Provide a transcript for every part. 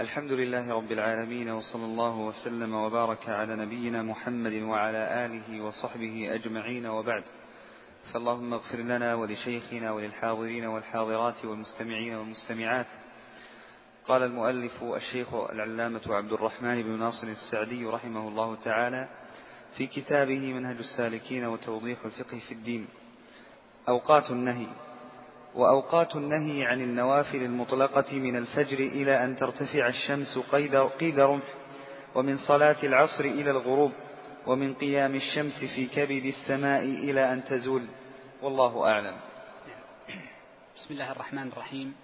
الحمد لله رب العالمين وصلى الله وسلم وبارك على نبينا محمد وعلى آله وصحبه أجمعين وبعد. فاللهم اغفر لنا ولشيخنا وللحاضرين والحاضرات والمستمعين والمستمعات. قال المؤلف الشيخ العلامة عبد الرحمن بن ناصر السعدي رحمه الله تعالى في كتابه منهج السالكين وتوضيح الفقه في الدين. أوقات النهي وأوقات النهي عن النوافل المطلقة من الفجر إلى أن ترتفع الشمس قيد, قيد رمح ومن صلاة العصر إلى الغروب ومن قيام الشمس في كبد السماء إلى أن تزول. والله أعلم. بسم الله الرحمن الرحيم.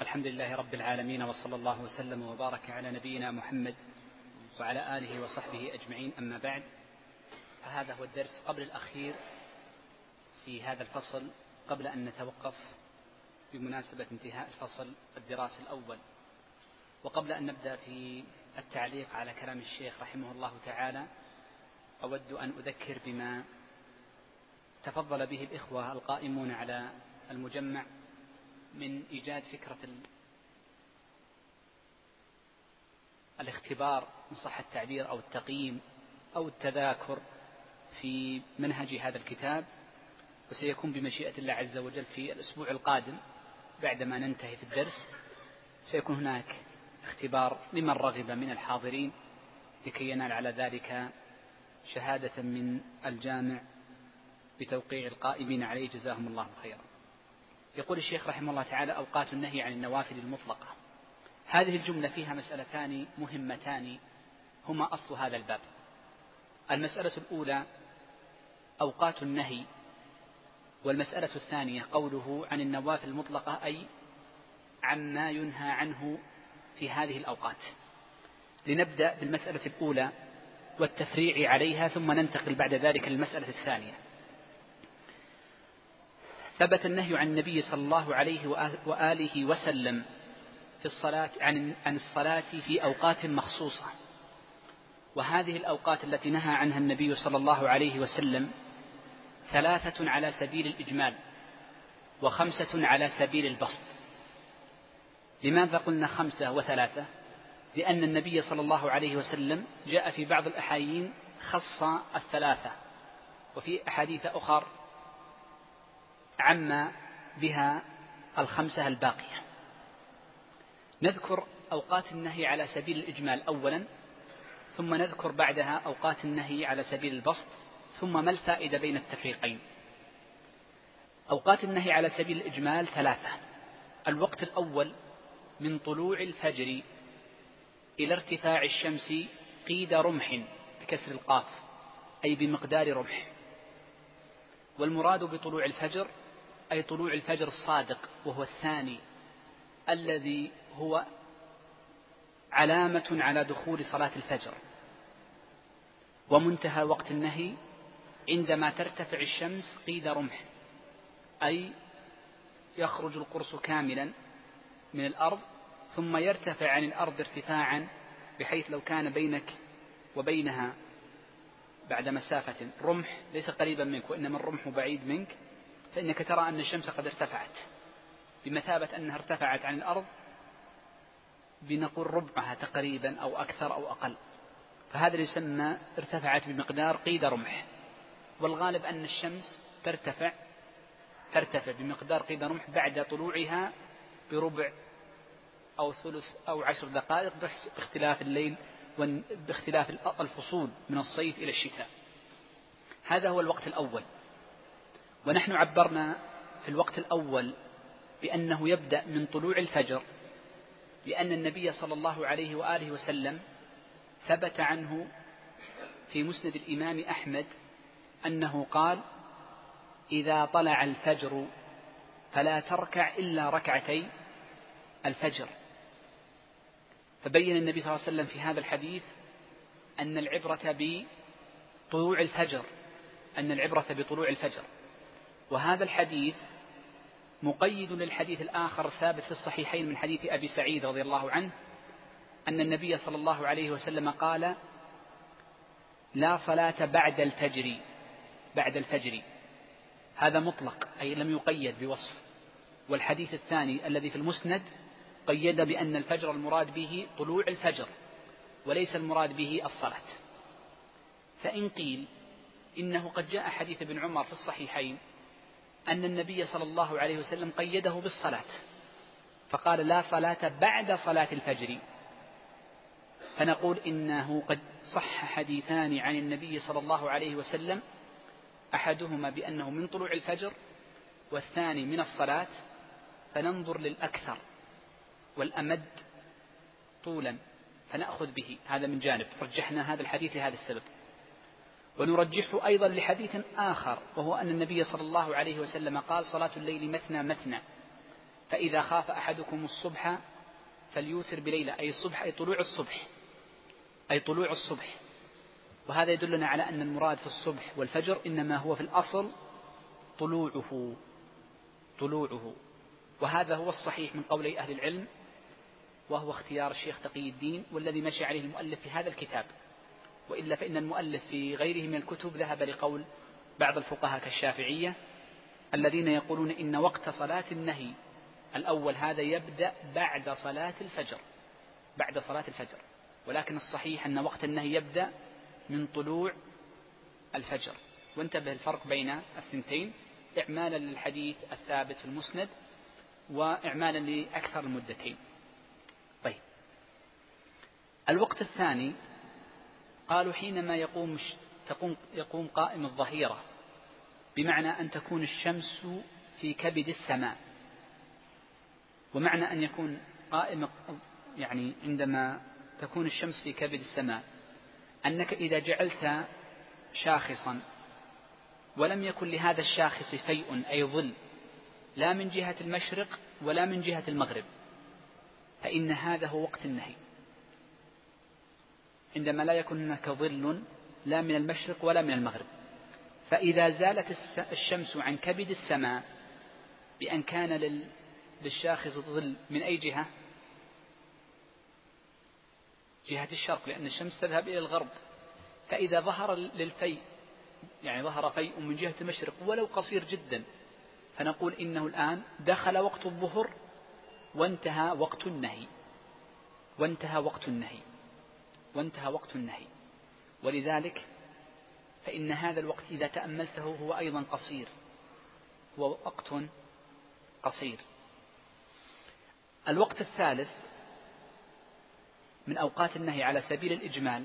الحمد لله رب العالمين وصلى الله وسلم وبارك على نبينا محمد وعلى آله وصحبه أجمعين. أما بعد فهذا هو الدرس قبل الأخير في هذا الفصل. قبل أن نتوقف بمناسبة انتهاء الفصل الدراسي الأول وقبل أن نبدأ في التعليق على كلام الشيخ رحمه الله تعالى أود أن أذكر بما تفضل به الإخوة القائمون على المجمع من إيجاد فكرة الاختبار إن صح التعبير أو التقييم أو التذاكر في منهج هذا الكتاب. وسيكون بمشيئة الله عز وجل في الأسبوع القادم بعدما ننتهي في الدرس سيكون هناك اختبار لمن رغب من الحاضرين لكي ينال على ذلك شهادة من الجامع بتوقيع القائمين عليه جزاهم الله خيرا. يقول الشيخ رحمه الله تعالى أوقات النهي عن النوافل المطلقة. هذه الجملة فيها مسألتان مهمتان هما أصل هذا الباب. المسألة الأولى أوقات النهي والمسألة الثانية قوله عن النوافل المطلقة أي عما ينهى عنه في هذه الأوقات. لنبدأ بالمسألة الأولى والتفريع عليها ثم ننتقل بعد ذلك للمسألة الثانية. ثبت النهي عن النبي صلى الله عليه وآله وسلم في الصلاة عن عن الصلاة في أوقات مخصوصة. وهذه الأوقات التي نهى عنها النبي صلى الله عليه وسلم ثلاثة على سبيل الإجمال وخمسة على سبيل البسط. لماذا قلنا خمسة وثلاثة؟ لأن النبي صلى الله عليه وسلم جاء في بعض الأحايين خص الثلاثة وفي أحاديث أخر عم بها الخمسة الباقية. نذكر أوقات النهي على سبيل الإجمال أولا ثم نذكر بعدها أوقات النهي على سبيل البسط ثم ما الفائدة بين التفريقين؟ أوقات النهي على سبيل الإجمال ثلاثة. الوقت الأول من طلوع الفجر إلى ارتفاع الشمس قيد رمح بكسر القاف أي بمقدار رمح. والمراد بطلوع الفجر أي طلوع الفجر الصادق وهو الثاني الذي هو علامة على دخول صلاة الفجر. ومنتهى وقت النهي عندما ترتفع الشمس قيد رمح أي يخرج القرص كاملا من الأرض ثم يرتفع عن الأرض ارتفاعا بحيث لو كان بينك وبينها بعد مسافة. رمح ليس قريبا منك وإنما الرمح بعيد منك فإنك ترى أن الشمس قد ارتفعت. بمثابة أنها ارتفعت عن الأرض بنقول ربعها تقريبا أو أكثر أو أقل. فهذا يسمى ارتفعت بمقدار قيد رمح. والغالب أن الشمس ترتفع ترتفع بمقدار قيد رمح بعد طلوعها بربع أو ثلث أو عشر دقائق باختلاف الليل باختلاف الفصول من الصيف إلى الشتاء. هذا هو الوقت الأول. ونحن عبرنا في الوقت الأول بأنه يبدأ من طلوع الفجر لأن النبي صلى الله عليه وآله وسلم ثبت عنه في مسند الإمام أحمد أنه قال إذا طلع الفجر فلا تركع إلا ركعتي الفجر. فبين النبي صلى الله عليه وسلم في هذا الحديث أن العبرة بطلوع الفجر أن العبرة بطلوع الفجر. وهذا الحديث مقيد للحديث الآخر الثابت في الصحيحين من حديث أبي سعيد رضي الله عنه أن النبي صلى الله عليه وسلم قال لا صلاة بعد الفجر. بعد الفجر. هذا مطلق أي لم يقيد بوصف. والحديث الثاني الذي في المسند قيد بأن الفجر المراد به طلوع الفجر وليس المراد به الصلاة. فإن قيل إنه قد جاء حديث ابن عمر في الصحيحين أن النبي صلى الله عليه وسلم قيده بالصلاة فقال لا صلاة بعد صلاة الفجر. فنقول إنه قد صح حديثان عن النبي صلى الله عليه وسلم أحدهما بأنه من طلوع الفجر والثاني من الصلاة فننظر للأكثر والأمد طولا فنأخذ به. هذا من جانب. رجحنا هذا الحديث لهذا السبب. ونرجحه أيضا لحديث آخر وهو أن النبي صلى الله عليه وسلم قال صلاة الليل مثنى مثنى فإذا خاف أحدكم الصبح فليوتر بليلة. أي الصبح أي طلوع الصبح. أي طلوع الصبح. وهذا يدلنا على أن المراد في الصبح والفجر إنما هو في الأصل طلوعه طلوعه. وهذا هو الصحيح من قولي أهل العلم وهو اختيار الشيخ تقي الدين والذي مشي عليه المؤلف في هذا الكتاب. وإلا فإن المؤلف في غيره من الكتب ذهب لقول بعض الفقهاء كالشافعية الذين يقولون إن وقت صلاة النهي الأول هذا يبدأ بعد صلاة الفجر بعد صلاة الفجر. ولكن الصحيح أن وقت النهي يبدأ من طلوع الفجر. وانتبه الفرق بين الثنتين إعمالا للحديث الثابت في المسند وإعمالا لأكثر المدتين. طيب. الوقت الثاني قالوا حينما يقوم تقوم يقوم قائم الظهيرة بمعنى أن تكون الشمس في كبد السماء. ومعنى أن يكون قائم يعني عندما تكون الشمس في كبد السماء. أنك إذا جعلت شاخصا ولم يكن لهذا الشاخص فيء أي ظل لا من جهة المشرق ولا من جهة المغرب فإن هذا هو وقت النهي. عندما لا يكون هناك ظل لا من المشرق ولا من المغرب. فإذا زالت الشمس عن كبد السماء بأن كان للشاخص ظل من أي جهة؟ جهة الشرق لأن الشمس تذهب إلى الغرب. فإذا ظهر للفيء يعني ظهر فيء من جهة المشرق ولو قصير جدا فنقول إنه الآن دخل وقت الظهر وانتهى وقت النهي. وانتهى وقت النهي. وانتهى وقت النهي. ولذلك فإن هذا الوقت إذا تأملته هو أيضا قصير. هو وقت قصير. الوقت الثالث من أوقات النهي على سبيل الإجمال.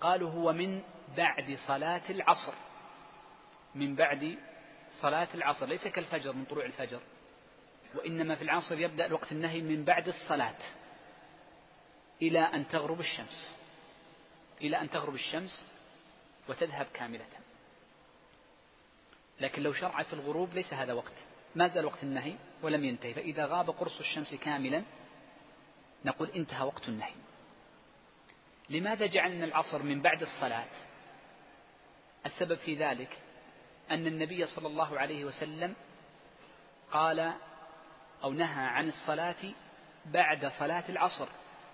قالوا هو من بعد صلاة العصر. من بعد صلاة العصر. ليس كالفجر من طلوع الفجر. وإنما في العصر يبدأ الوقت النهي من بعد الصلاة. إلى أن تغرب الشمس. إلى أن تغرب الشمس وتذهب كاملة. لكن لو شرع في الغروب ليس هذا وقت. ما زال وقت النهي ولم ينتهي. فإذا غاب قرص الشمس كاملا نقول انتهى وقت النهي. لماذا جعلنا العصر من بعد الصلاة؟ السبب في ذلك أن النبي صلى الله عليه وسلم قال أو نهى عن الصلاة بعد صلاة العصر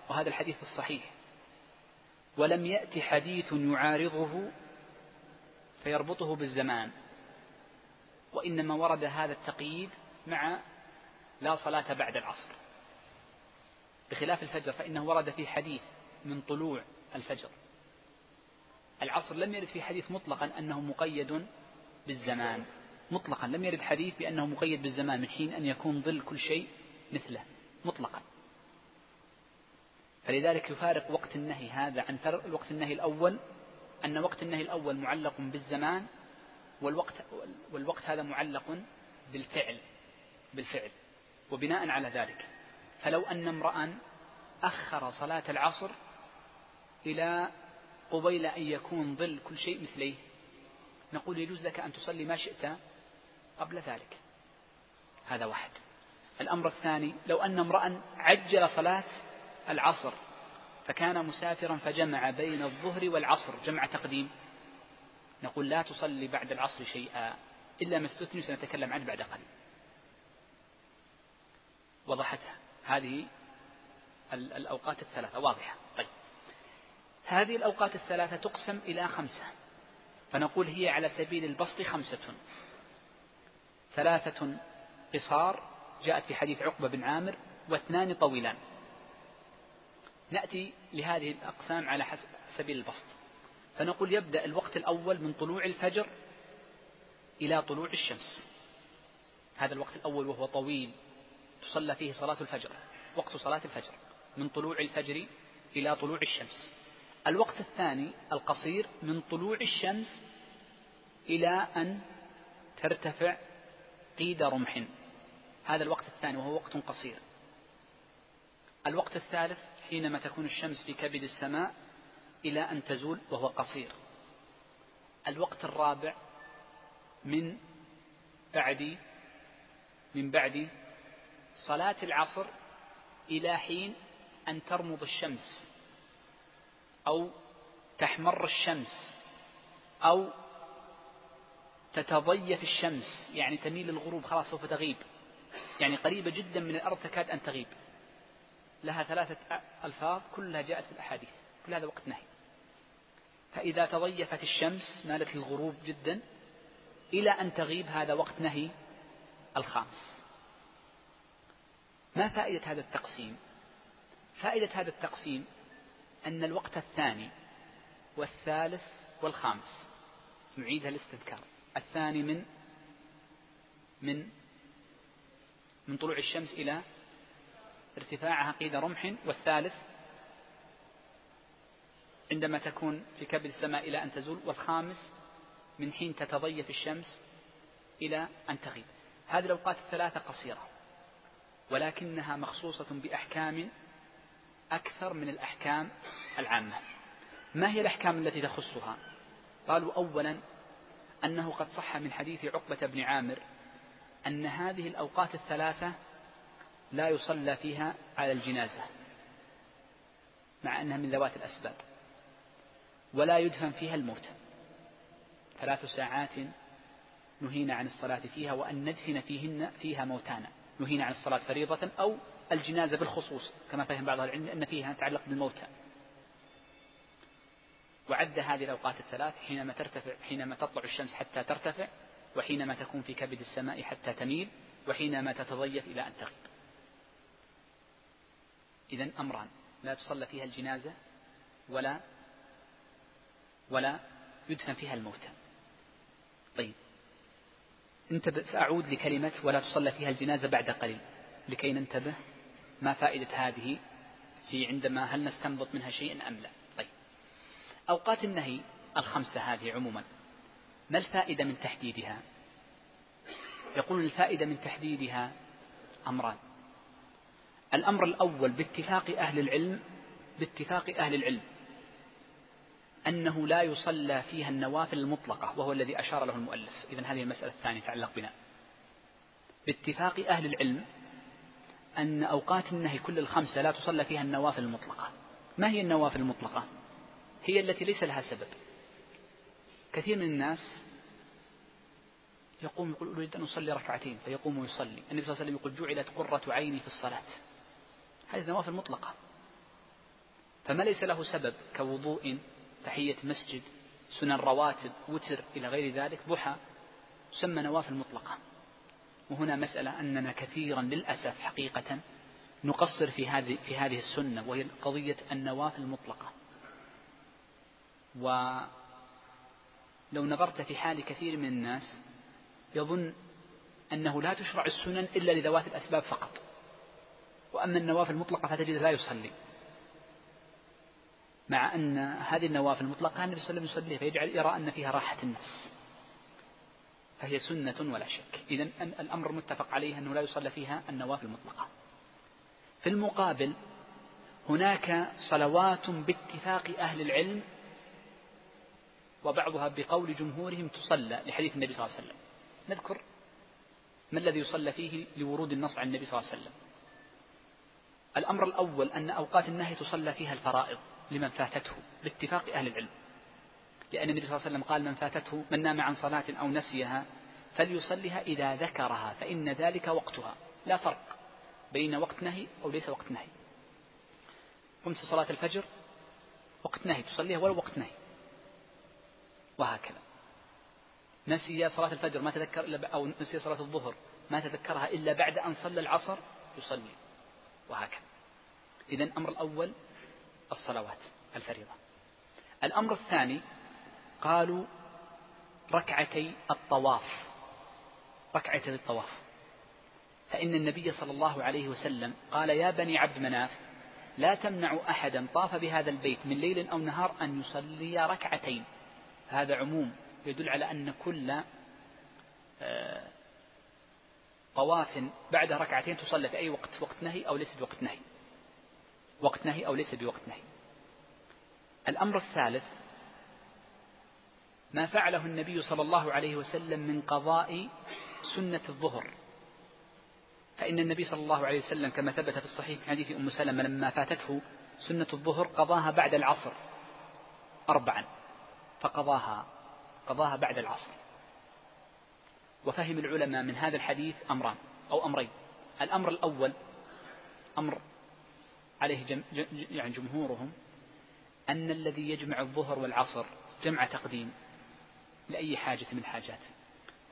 وهذا الحديث الصحيح. ولم يأتي حديث يعارضه فيربطه بالزمان وإنما ورد هذا التقييد مع لا صلاة بعد العصر. بخلاف الفجر فإنه ورد في حديث من طلوع الفجر. العصر لم يرد في حديث مطلقا أنه مقيد بالزمان. مطلقا لم يرد حديث بأنه مقيد بالزمان من حين أن يكون ظل كل شيء مثله مطلقا. فلذلك يفارق وقت النهي هذا عن فرق وقت النهي الأول أن وقت النهي الأول معلق بالزمان والوقت والوقت هذا معلق بالفعل بالفعل وبناء على ذلك. فلو أن امرأ أخر صلاة العصر إلى قبيل أن يكون ظل كل شيء مثليه نقول يجوز لك أن تصلي ما شئت قبل ذلك. هذا واحد. الأمر الثاني لو أن امرأ عجل صلاة العصر فكان مسافرا فجمع بين الظهر والعصر جمع تقديم. نقول لا تصلي بعد العصر شيئا إلا ما استثني سنتكلم عنه بعد قليل. وضحتها. هذه الأوقات الثلاثة. واضحة. طيب. هذه الأوقات الثلاثة تقسم إلى خمسة. فنقول هي على سبيل البسط خمسة. ثلاثة قصار جاءت في حديث عقبة بن عامر واثنان طويلان. نأتي لهذه الأقسام على حسب سبيل البسط. فنقول يبدأ الوقت الأول من طلوع الفجر إلى طلوع الشمس. هذا الوقت الأول وهو طويل تصلى فيه صلاة الفجر وقت صلاة الفجر من طلوع الفجر إلى طلوع الشمس. الوقت الثاني القصير من طلوع الشمس إلى أن ترتفع قيد رمح. هذا الوقت الثاني وهو وقت قصير. الوقت الثالث حينما تكون الشمس في كبد السماء إلى أن تزول وهو قصير. الوقت الرابع من بعد من بعد صلاة العصر إلى حين أن ترمض الشمس أو تحمر الشمس أو تتضيف الشمس يعني تميل للغروب خلاص سوف تغيب. يعني قريبة جدا من الأرض تكاد أن تغيب. لها ثلاثة ألفاظ كلها جاءت في الأحاديث. كل هذا وقت نهي. فإذا تضيفت الشمس مالت للغروب جدا إلى أن تغيب هذا وقت نهي الخامس. ما فائدة هذا التقسيم؟ فائدة هذا التقسيم أن الوقت الثاني والثالث والخامس نعيدها الاستذكار الثاني من من من طلوع الشمس إلى ارتفاعها قيد رمح والثالث عندما تكون في كبد السماء إلى أن تزول والخامس من حين تتضيف الشمس إلى أن تغيب. هذه الأوقات الثلاثة قصيرة. ولكنها مخصوصة بأحكام أكثر من الأحكام العامة. ما هي الأحكام التي تخصها؟ قالوا أولا أنه قد صح من حديث عقبة بن عامر أن هذه الأوقات الثلاثة لا يصلى فيها على الجنازة مع أنها من ذوات الأسباب ولا يدفن فيها الموتى ثلاث ساعات نهينا عن الصلاة فيها وأن ندفن فيهن فيها موتانا. نهينا عن الصلاة فريضة أو الجنازة بالخصوص كما فهم بعض العلم أن فيها تتعلق بالموتى. وعد هذه الأوقات الثلاث حينما ترتفع حينما تطلع الشمس حتى ترتفع وحينما تكون في كبد السماء حتى تميل وحينما تتضيف إلى أن تغيب إذا أمران لا تصلى فيها الجنازة ولا ولا يدفن فيها الموتى. طيب انتبه سأعود لكلمة ولا تصلى فيها الجنازة بعد قليل. لكي ننتبه ما فائدة هذه في عندما هل نستنبط منها شيئا أم لا. طيب. أوقات النهي الخمسة هذه عموما. ما الفائدة من تحديدها؟ يقول الفائدة من تحديدها أمران. الأمر الأول باتفاق أهل العلم باتفاق أهل العلم. أنه لا يصلى فيها النوافل المطلقة وهو الذي أشار له المؤلف. إذا هذه المسألة الثانية تتعلق بنا. باتفاق أهل العلم أن أوقات النهي كل الخمسة لا تصلى فيها النوافل المطلقة. ما هي النوافل المطلقة؟ هي التي ليس لها سبب. كثير من الناس يقوم يقول أريد أن أصلي ركعتين فيقوم ويصلي. النبي صلى الله عليه وسلم يقول جعلت قرة عيني في الصلاة. هذه نوافل مطلقة فما ليس له سبب كوضوء تحية مسجد سنن رواتب وتر إلى غير ذلك ضحى تسمى نوافل مطلقة وهنا مسألة أننا كثيرا للأسف حقيقة نقصر في هذه في هذه السنة وهي قضية النوافل المطلقة. ولو نظرت في حال كثير من الناس يظن أنه لا تشرع السنن إلا لذوات الأسباب فقط. وأما النوافل المطلقة فتجد لا يصلي. مع أن هذه النوافل المطلقة النبي صلى الله عليه وسلم يصليها فيجعل يرى أن فيها راحة النفس. فهي سنة ولا شك. إذا الأمر متفق عليه أنه لا يصلى فيها النوافل المطلقة في المقابل هناك صلوات باتفاق أهل العلم وبعضها بقول جمهورهم تصلى لحديث النبي صلى الله عليه وسلم. نذكر ما الذي يصلى فيه لورود النص عن النبي صلى الله عليه وسلم. الأمر الأول أن أوقات النهي تصلى فيها الفرائض. لمن فاتته باتفاق أهل العلم. لأن النبي صلى الله عليه وسلم قال من فاتته من نام عن صلاة أو نسيها فليصلها إذا ذكرها فإن ذلك وقتها. لا فرق بين وقت نهي أو ليس وقت نهي. قمت صلاة الفجر وقت نهي تصليها ولو وقت نهي. وهكذا. نسي صلاة الفجر ما تذكر إلا أو نسي صلاة الظهر ما تذكرها إلا بعد أن صلى العصر يصلي. وهكذا. إذا الأمر الأول الصلوات الفريضة. الأمر الثاني قالوا ركعتي الطواف. ركعتي الطواف فإن النبي صلى الله عليه وسلم قال يا بني عبد مناف لا تمنعوا أحدا طاف بهذا البيت من ليل أو نهار أن يصلي ركعتين. هذا عموم يدل على أن كل آه، طواف بعد ركعتين تصلى في أي وقت وقت نهي أو ليس بوقت نهي. وقت نهي أو ليس بوقت نهي. الأمر الثالث ما فعله النبي صلى الله عليه وسلم من قضاء سنة الظهر. فإن النبي صلى الله عليه وسلم كما ثبت في الصحيح في حديث أم سلمة لما فاتته سنة الظهر قضاها بعد العصر أربعا. فقضاها قضاها بعد العصر. وفهم العلماء من هذا الحديث أمران أو أمرين. الأمر الأول أمر عليه جم يعني جمهورهم أن الذي يجمع الظهر والعصر جمع تقديم لأي حاجة من الحاجات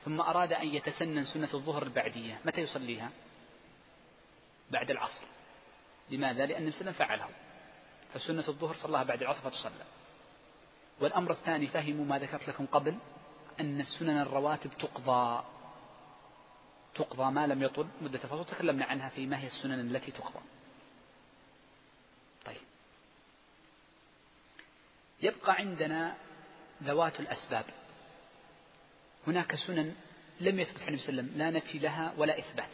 ثم أراد أن يتسنن سنة الظهر البعدية متى يصليها؟ بعد العصر. لماذا؟ لأن النبي فعله. فسنة الظهر صلاها بعد العصر فتصلى. والأمر الثاني فهموا ما ذكرت لكم قبل أن السنن الرواتب تقضى. تقضى ما لم يطل مدة فصل تكلمنا عنها في ما هي السنن التي تقضى طيب يبقى عندنا ذوات الأسباب. هناك سنن لم يثبت عن النبي صلى الله عليه وسلم لا نفي لها ولا إثبات.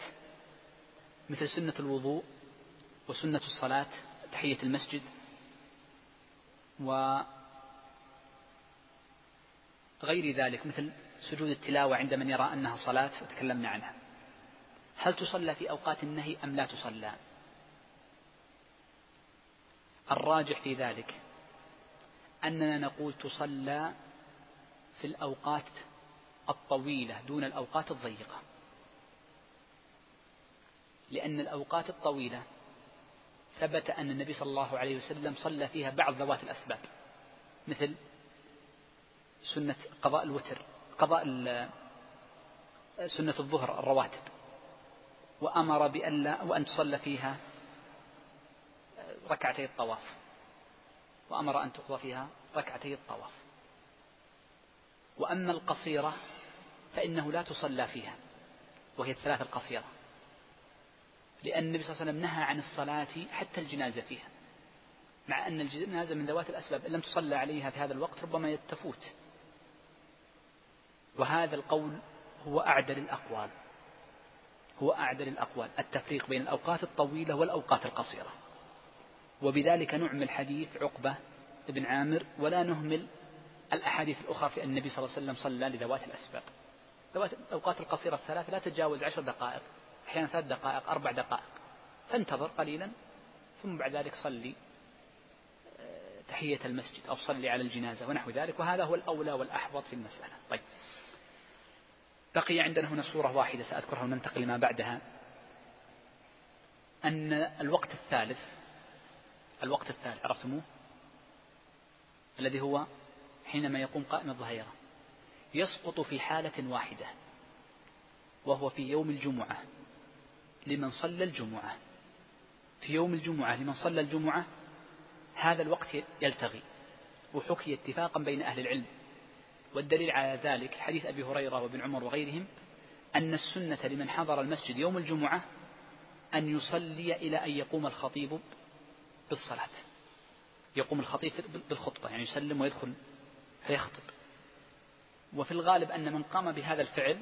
مثل سنة الوضوء وسنة الصلاة تحية المسجد و غير ذلك مثل سجود التلاوة عند من يرى أنها صلاة وتكلمنا عنها. هل تصلى في أوقات النهي أم لا تصلى؟ الراجح في ذلك أننا نقول تصلى في الأوقات الطويلة دون الأوقات الضيقة. لأن الأوقات الطويلة ثبت أن النبي صلى الله عليه وسلم صلى فيها بعض ذوات الأسباب. مثل سنة قضاء الوتر قضاء سنة الظهر الرواتب. وأمر بألا وأن تصلى فيها ركعتي الطواف. وأمر أن تقضى فيها ركعتي الطواف. وأما القصيرة فإنه لا تصلى فيها وهي الثلاث القصيرة. لأن النبي صلى الله عليه وسلم نهى عن الصلاة حتى الجنازة فيها مع أن الجنازة من ذوات الأسباب إن لم تصلى عليها في هذا الوقت ربما يتفوت وهذا القول هو أعدل الأقوال هو أعدل الأقوال. التفريق بين الأوقات الطويلة والأوقات القصيرة. وبذلك نعمل حديث عقبة بن عامر ولا نهمل الأحاديث الأخرى في النبي صلى الله عليه وسلم صلى لذوات الأسباب ذوات الأوقات القصيرة الثلاث لا تتجاوز عشر دقائق أحيانا ثلاث دقائق أربع دقائق. فانتظر قليلا ثم بعد ذلك صلي آه، تحية المسجد أو صلي على الجنازة ونحو ذلك. وهذا هو الأولى والأحوط في المسألة. طيب. بقي عندنا هنا صورة واحدة سأذكرها وننتقل لما بعدها. أن الوقت الثالث الوقت الثالث عرفتموه؟ الذي هو حينما يقوم قائم الظهيرة يسقط في حالة واحدة وهو في يوم الجمعة لمن صلى الجمعة. في يوم الجمعة لمن صلى الجمعة هذا الوقت يلتغي وحكي اتفاقا بين أهل العلم. والدليل على ذلك حديث أبي هريرة وابن عمر وغيرهم أن السنة لمن حضر المسجد يوم الجمعة أن يصلي إلى أن يقوم الخطيب بالصلاة. يقوم الخطيب بالخطبة يعني يسلم ويدخل فيخطب. وفي الغالب أن من قام بهذا الفعل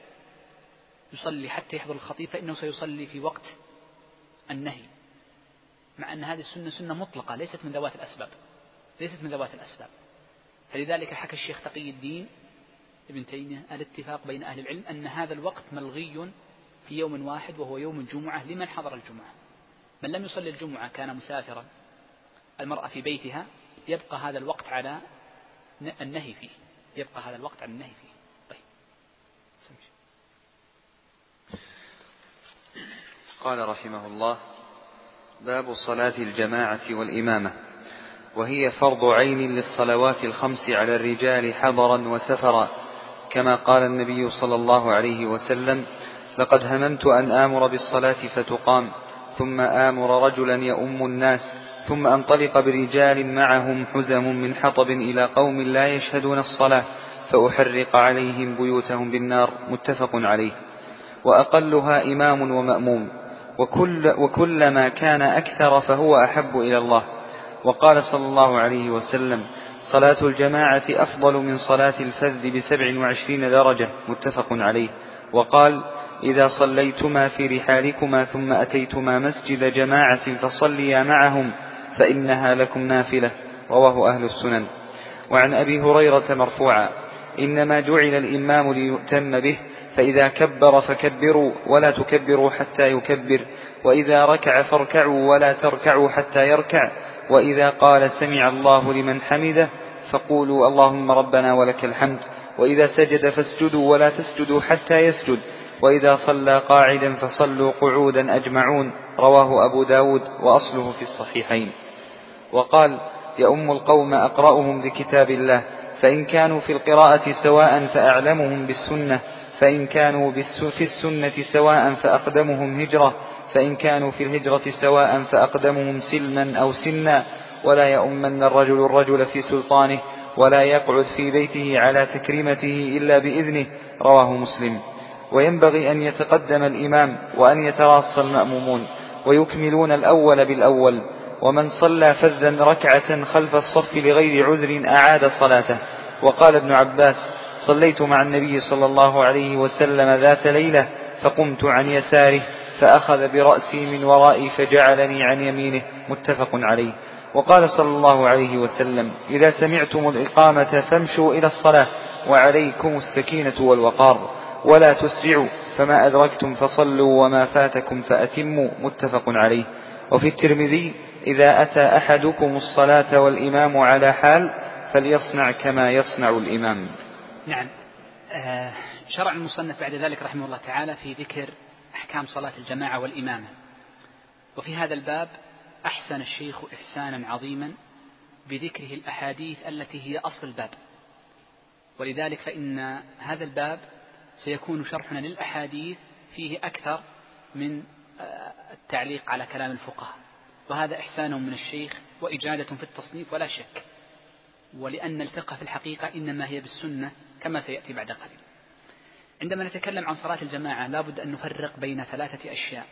يصلي حتى يحضر الخطيب فإنه سيصلي في وقت النهي. مع أن هذه السنة سنة مطلقة ليست من ذوات الأسباب. ليست من ذوات الأسباب. فلذلك حكى الشيخ تقي الدين ابن تيمية الاتفاق بين أهل العلم أن هذا الوقت ملغي في يوم واحد وهو يوم الجمعة لمن حضر الجمعة. من لم يصلي الجمعة كان مسافرا المرأة في بيتها يبقى هذا الوقت على النهي فيه. يبقى هذا الوقت على النهي فيه. طيب. قال رحمه الله باب صلاة الجماعة والإمامة. وهي فرض عين للصلوات الخمس على الرجال حضرا وسفرا. كما قال النبي صلى الله عليه وسلم لقد هممت أن آمر بالصلاة فتقام ثم آمر رجلا يؤم الناس. ثم أنطلق برجال معهم حزم من حطب إلى قوم لا يشهدون الصلاة فأحرق عليهم بيوتهم بالنار متفق عليه. وأقلها إمام ومأموم. وكل وكلما كان أكثر فهو أحب إلى الله. وقال صلى الله عليه وسلم صلاة الجماعة أفضل من صلاة الفذ بسبع وعشرين درجة. متفق عليه. وقال إذا صليتما في رحالكما ثم أتيتما مسجد جماعة فصليا معهم فإنها لكم نافلة. رواه أهل السنن. وعن أبي هريرة مرفوعا. إنما جعل الإمام ليؤتم به فإذا كبر فكبروا ولا تكبروا حتى يكبر. وإذا ركع فاركعوا ولا تركعوا حتى يركع. وإذا قال سمع الله لمن حمده فقولوا اللهم ربنا ولك الحمد. وإذا سجد فاسجدوا ولا تسجدوا حتى يسجد. وإذا صلى قاعدا فصلوا قعودا أجمعون رواه أبو داود وأصله في الصحيحين. وقال يؤم القوم أقرأهم لكتاب الله فإن كانوا في القراءة سواء فأعلمهم بالسنة فإن كانوا في السنة سواء فأقدمهم هجرة فإن كانوا في الهجرة سواء فأقدمهم سلما أو سنا. ولا يؤمن الرجل الرجل في سلطانه ولا يقعد في بيته على تكريمته إلا بإذنه رواه مسلم. وينبغي أن يتقدم الإمام وأن يتراصى المأمومون ويكملون الأول بالأول ومن صلى فذا ركعة خلف الصف لغير عذر أعاد صلاته وقال ابن عباس صليت مع النبي صلى الله عليه وسلم ذات ليلة فقمت عن يساره فأخذ برأسي من ورائي فجعلني عن يمينه متفق عليه وقال صلى الله عليه وسلم إذا سمعتم الإقامة فامشوا إلى الصلاة وعليكم السكينة والوقار ولا تسرعوا فما أدركتم فصلوا وما فاتكم فأتموا متفق عليه. وفي الترمذي إذا أتى أحدكم الصلاة والإمام على حال فليصنع كما يصنع الإمام. نعم. آه شرع المصنف بعد ذلك رحمه الله تعالى في ذكر أحكام صلاة الجماعة والإمامة. وفي هذا الباب أحسن الشيخ إحسانا عظيما بذكره الأحاديث التي هي أصل الباب. ولذلك فإن هذا الباب سيكون شرحنا للأحاديث فيه أكثر من آه، التعليق على كلام الفقهاء. وهذا إحسان من الشيخ وإجادة في التصنيف ولا شك. ولأن الفقه في الحقيقة إنما هي بالسنة كما سيأتي بعد قليل. عندما نتكلم عن صلاة الجماعة لابد أن نفرق بين ثلاثة أشياء.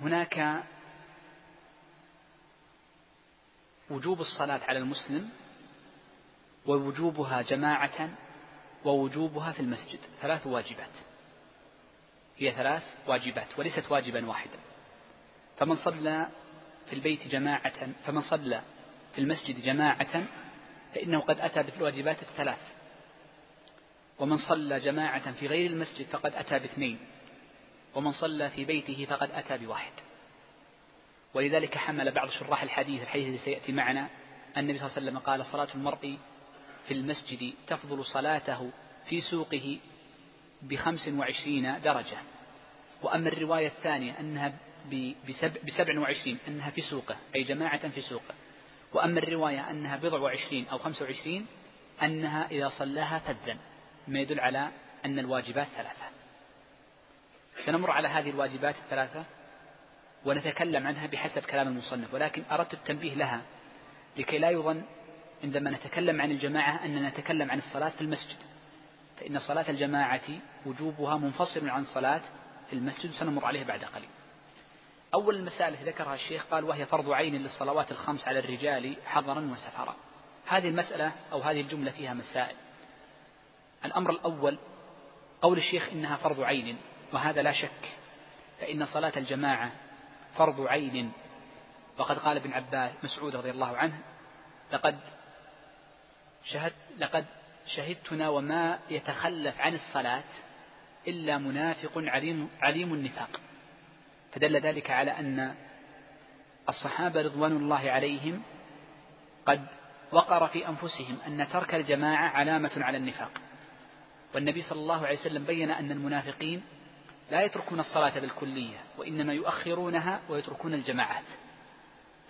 هناك وجوب الصلاة على المسلم ووجوبها جماعة ووجوبها في المسجد. ثلاث واجبات. هي ثلاث واجبات وليست واجبا واحدا. فمن صلى في البيت جماعة فمن صلى في المسجد جماعة فإنه قد أتى بالواجبات الثلاث. ومن صلى جماعة في غير المسجد فقد أتى باثنين. ومن صلى في بيته فقد أتى بواحد. ولذلك حمل بعض شراح الحديث الحديث الذي سيأتي معنا. النبي صلى الله عليه وسلم قال صلاة المرء في المسجد تفضل صلاته في سوقه بخمس وعشرين درجة. وأما الرواية الثانية أنها بسبع وعشرين أنها في سوقه أي جماعة في سوقه. وأما الرواية أنها بضع وعشرين أو خمس وعشرين أنها إذا صلاها فذا. ما يدل على أن الواجبات ثلاثة. سنمر على هذه الواجبات الثلاثة ونتكلم عنها بحسب كلام المصنف ولكن أردت التنبيه لها لكي لا يظن عندما نتكلم عن الجماعة أننا نتكلم عن الصلاة في المسجد. فإن صلاة الجماعة وجوبها منفصل عن الصلاة في المسجد سنمر عليه بعد قليل. أول المسائل التي ذكرها الشيخ قال وهي فرض عين للصلوات الخمس على الرجال حضرا وسفرا. هذه المسألة أو هذه الجملة فيها مسائل. الأمر الأول قول الشيخ إنها فرض عين وهذا لا شك. فإن صلاة الجماعة فرض عين. وقد قال ابن عباس مسعود رضي الله عنه لقد شهد لقد شهدتنا وما يتخلف عن الصلاة إلا منافق عليم, عليم النفاق. فدل ذلك على أن الصحابة رضوان الله عليهم قد وقر في أنفسهم أن ترك الجماعة علامة على النفاق. والنبي صلى الله عليه وسلم بين أن المنافقين لا يتركون الصلاة بالكلية وإنما يؤخرونها ويتركون الجماعات.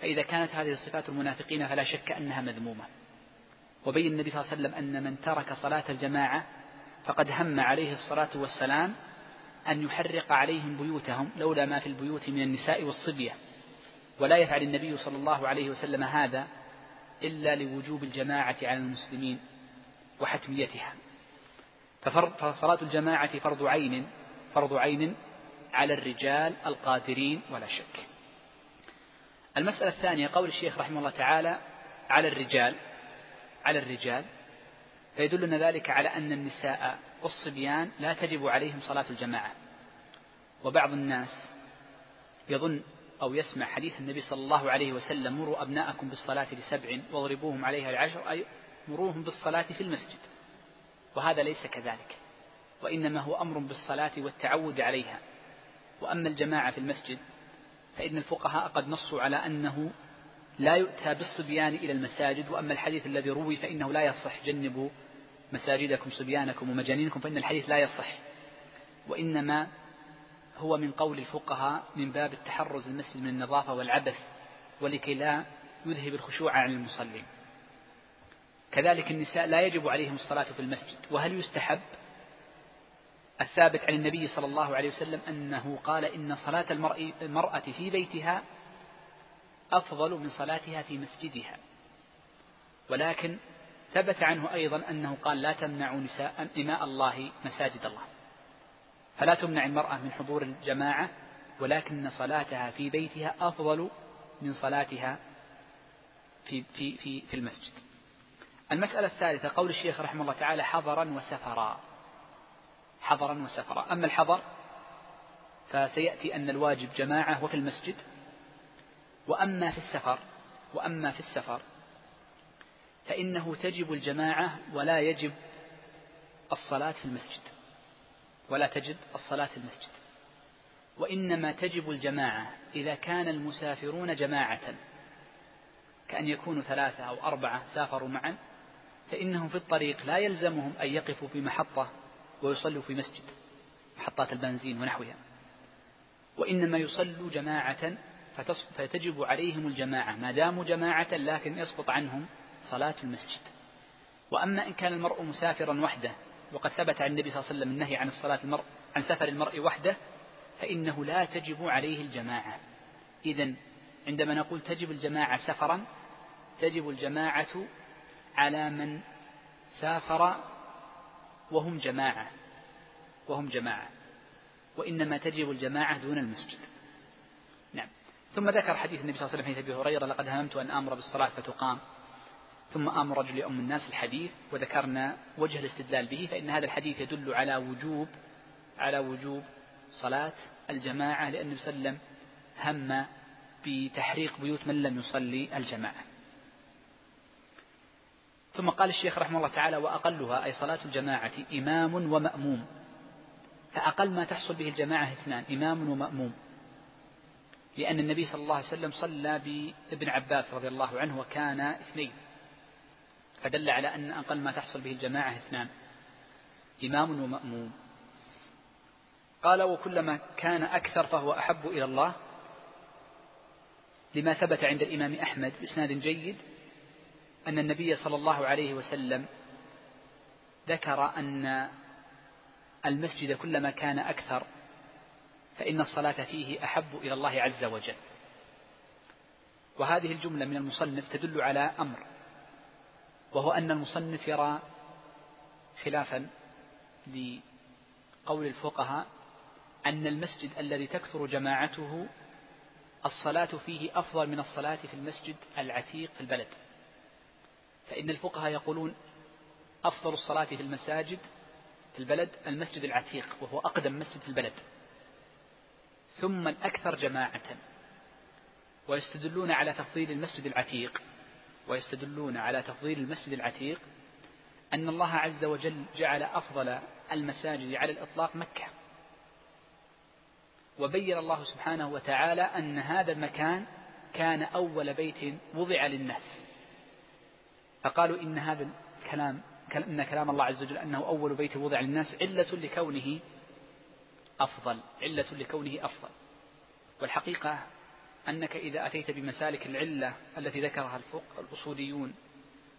فإذا كانت هذه صفات المنافقين فلا شك أنها مذمومة. وبين النبي صلى الله عليه وسلم أن من ترك صلاة الجماعة فقد هم عليه الصلاة والسلام أن يحرق عليهم بيوتهم لولا ما في البيوت من النساء والصبية. ولا يفعل النبي صلى الله عليه وسلم هذا إلا لوجوب الجماعة على المسلمين وحتميتها. فصلاة الجماعة فرض عين فرض عين على الرجال القادرين ولا شك. المسألة الثانية قول الشيخ رحمه الله تعالى على الرجال. على الرجال فيدلنا ذلك على أن النساء والصبيان لا تجب عليهم صلاة الجماعة. وبعض الناس يظن أو يسمع حديث النبي صلى الله عليه وسلم مروا أبناءكم بالصلاة لسبع واضربوهم عليها العشر أي مروهم بالصلاة في المسجد. وهذا ليس كذلك وإنما هو أمر بالصلاة والتعود عليها. وأما الجماعة في المسجد فإن الفقهاء قد نصوا على أنه لا يؤتى بالصبيان إلى المساجد وأما الحديث الذي روي فإنه لا يصح. جنبوا مساجدكم صبيانكم ومجانينكم فإن الحديث لا يصح. وإنما هو من قول الفقهاء من باب التحرز المسجد من النظافة والعبث ولكي لا يذهب الخشوع عن المصلين. كذلك النساء لا يجب عليهم الصلاة في المسجد. وهل يستحب؟ الثابت عن النبي صلى الله عليه وسلم أنه قال إن صلاة المرأة في بيتها أفضل من صلاتها في مسجدها. ولكن ثبت عنه أيضا أنه قال لا تمنعوا نساء إماء الله مساجد الله. فلا تمنع المرأة من حضور الجماعة ولكن صلاتها في بيتها أفضل من صلاتها في, في, في, في المسجد. المسألة الثالثة قول الشيخ رحمه الله تعالى حضرا وسفرا. حضرا وسفرا. أما الحضر فسيأتي أن الواجب جماعة وفي المسجد. وأما في السفر وأما في السفر فإنه تجب الجماعة ولا يجب الصلاة في المسجد ولا تجب الصلاة في المسجد. وإنما تجب الجماعة إذا كان المسافرون جماعة كأن يكونوا ثلاثة أو أربعة سافروا معا فإنهم في الطريق لا يلزمهم أن يقفوا في محطة ويصلوا في مسجد محطات البنزين ونحوها. وإنما يصلوا جماعة فتجب عليهم الجماعة ما داموا جماعة لكن يسقط عنهم صلاة المسجد. وأما إن كان المرء مسافرا وحده وقد ثبت عن النبي صلى الله عليه وسلم النهي عن الصلاة المرء عن سفر المرء وحده فإنه لا تجب عليه الجماعة. إذا عندما نقول تجب الجماعة سفرا تجب الجماعة على من سافر وهم جماعة وهم جماعة. وإنما تجب الجماعة دون المسجد. ثم ذكر حديث النبي صلى الله عليه وسلم في أبي هريرة لقد هممت أن آمر بالصلاة فتقام. ثم آمر رجل يؤم الناس الحديث وذكرنا وجه الاستدلال به فإن هذا الحديث يدل على وجوب على وجوب صلاة الجماعة لأن النبي صلى الله عليه وسلم هم بتحريق بيوت من لم يصلي الجماعة. ثم قال الشيخ رحمه الله تعالى وأقلها أي صلاة الجماعة إمام ومأموم. فأقل ما تحصل به الجماعة اثنان إمام ومأموم. لأن النبي صلى الله عليه وسلم صلى بابن عباس رضي الله عنه وكان اثنين. فدل على أن أقل ما تحصل به الجماعة اثنان. إمام ومأموم. قال وكلما كان أكثر فهو أحب إلى الله لما ثبت عند الإمام أحمد بإسناد جيد أن النبي صلى الله عليه وسلم ذكر أن المسجد كلما كان أكثر فإن الصلاة فيه أحب إلى الله عز وجل. وهذه الجملة من المصنف تدل على أمر وهو أن المصنف يرى خلافا لقول الفقهاء أن المسجد الذي تكثر جماعته الصلاة فيه أفضل من الصلاة في المسجد العتيق في البلد. فإن الفقهاء يقولون أفضل الصلاة في المساجد في البلد المسجد العتيق وهو أقدم مسجد في البلد. ثم الأكثر جماعة ويستدلون على تفضيل المسجد العتيق ويستدلون على تفضيل المسجد العتيق أن الله عز وجل جعل أفضل المساجد على الإطلاق مكة. وبين الله سبحانه وتعالى أن هذا المكان كان أول بيت وضع للناس. فقالوا إن هذا الكلام إن كلام الله عز وجل أنه أول بيت وضع للناس علة لكونه أفضل علة لكونه أفضل. والحقيقة أنك إذا أتيت بمسالك العلة التي ذكرها الأصوليون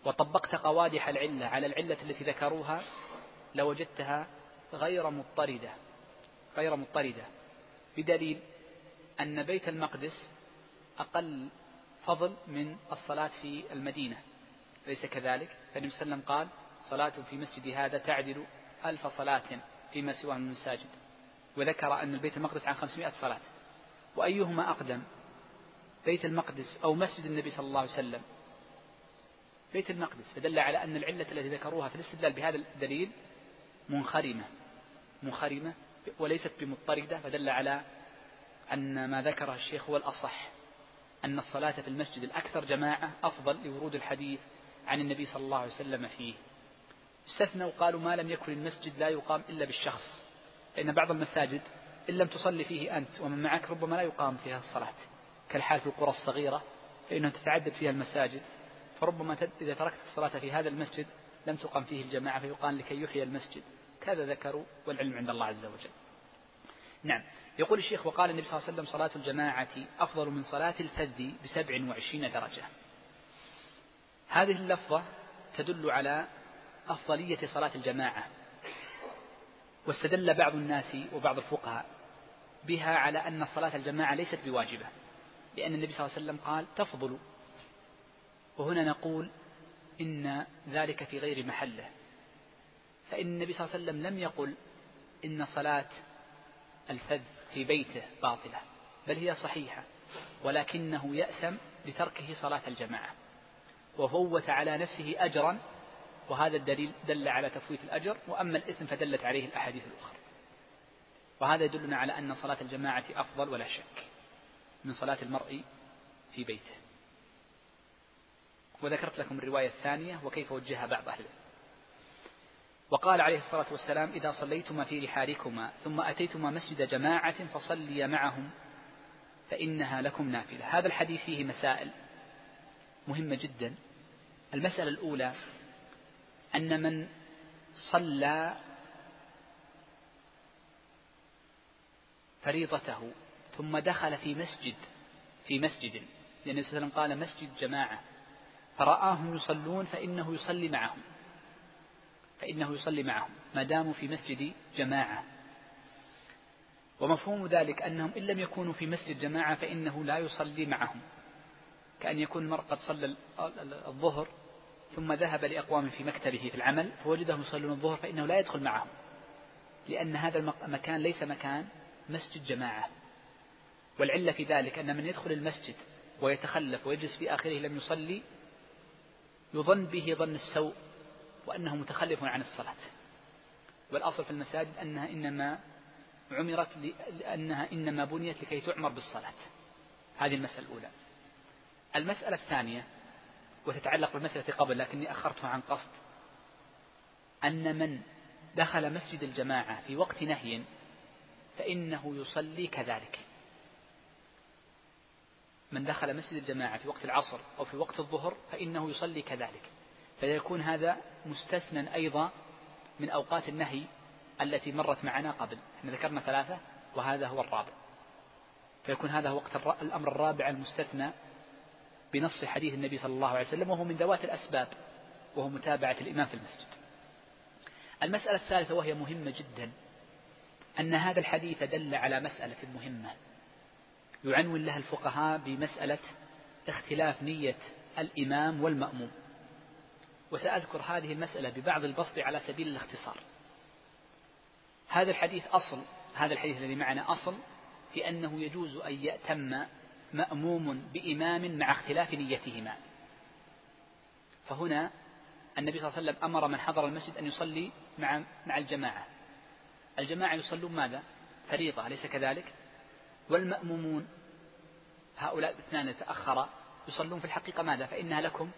وطبقت قوادح العلة على العلة التي ذكروها لوجدتها غير مضطردة غير مضطردة. بدليل أن بيت المقدس أقل فضل من الصلاة في المدينة. ليس كذلك؟ فالنبي صلى الله عليه وسلم قال صلاة في مسجد هذا تعدل ألف صلاة فيما سواه من المساجد. وذكر أن البيت المقدس عن خمسمائة صلاة. وأيهما أقدم؟ بيت المقدس أو مسجد النبي صلى الله عليه وسلم. بيت المقدس فدل على أن العلة التي ذكروها في الاستدلال بهذا الدليل منخرمة. منخرمة وليست بمضطردة فدل على أن ما ذكره الشيخ هو الأصح أن الصلاة في المسجد الأكثر جماعة أفضل لورود الحديث عن النبي صلى الله عليه وسلم فيه. استثنوا قالوا ما لم يكن المسجد لا يقام إلا بالشخص. لأن بعض المساجد إن لم تصلي فيه أنت ومن معك ربما لا يقام فيها الصلاة. كالحال في القرى الصغيرة فإنها تتعدد فيها المساجد. فربما إذا تركت الصلاة في هذا المسجد لم تقم فيه الجماعة فيقال لكي يحيى المسجد. كذا ذكروا والعلم عند الله عز وجل. نعم. يقول الشيخ وقال النبي صلى الله عليه وسلم صلاة الجماعة أفضل من صلاة الفذ بسبع وعشرين درجة. هذه اللفظة تدل على أفضلية صلاة الجماعة. واستدل بعض الناس وبعض الفقهاء بها على أن صلاة الجماعة ليست بواجبة لأن النبي صلى الله عليه وسلم قال تفضل وهنا نقول إن ذلك في غير محله. فإن النبي صلى الله عليه وسلم لم يقل إن صلاة الفذ في بيته باطلة بل هي صحيحة ولكنه يأثم لتركه صلاة الجماعة وفوت على نفسه أجرا وهذا الدليل دل على تفويت الأجر وأما الإثم فدلت عليه الأحاديث الأخرى. وهذا يدلنا على أن صلاة الجماعة أفضل ولا شك من صلاة المرء في بيته. وذكرت لكم الرواية الثانية وكيف وجهها بعض أهل وقال عليه الصلاة والسلام إذا صليتما في رحالكما ثم أتيتما مسجد جماعة فصليا معهم فإنها لكم نافلة. هذا الحديث فيه مسائل مهمة جدا. المسألة الأولى أن من صلى فريضته ثم دخل في مسجد في مسجد. لأن النبي صلى الله عليه وسلم قال مسجد جماعة. فرآهم يصلون فإنه يصلي معهم. فإنه يصلي معهم. ما داموا في مسجد جماعة. ومفهوم ذلك أنهم إن لم يكونوا في مسجد جماعة فإنه لا يصلي معهم. كأن يكون المرء قد صلى الظهر ثم ذهب لأقوام في مكتبه في العمل فوجدهم يصلون الظهر فإنه لا يدخل معهم. لأن هذا المكان ليس مكان مسجد جماعة. والعلة في ذلك أن من يدخل المسجد ويتخلف ويجلس في آخره لم يصلي يظن به ظن السوء وأنه متخلف عن الصلاة. والأصل في المساجد أنها إنما عمرت لأنها إنما بنيت لكي تعمر بالصلاة. هذه المسألة الأولى. المسألة الثانية وتتعلق بالمسألة قبل لكني أخرتها عن قصد. أن من دخل مسجد الجماعة في وقت نهي فإنه يصلي كذلك. من دخل مسجد الجماعة في وقت العصر أو في وقت الظهر فإنه يصلي كذلك. فيكون هذا مستثنى أيضا من أوقات النهي التي مرت معنا قبل. إحنا ذكرنا ثلاثة وهذا هو الرابع. فيكون هذا هو وقت الأمر الرابع المستثنى بنص حديث النبي صلى الله عليه وسلم وهو من ذوات الأسباب وهو متابعة الإمام في المسجد. المسألة الثالثة وهي مهمة جدا أن هذا الحديث دل على مسألة مهمة. يعنون لها الفقهاء بمسألة اختلاف نية الإمام والمأموم. وسأذكر هذه المسألة ببعض البسط على سبيل الاختصار. هذا الحديث أصل هذا الحديث الذي معنا أصل في أنه يجوز أن يأتم مأموم بإمام مع اختلاف نيتهما فهنا النبي صلى الله عليه وسلم أمر من حضر المسجد أن يصلي مع مع الجماعة الجماعة يصلون ماذا؟ فريضة أليس كذلك؟ والمأمومون هؤلاء الاثنان تأخرا يصلون في الحقيقة ماذا؟ فإنها لكم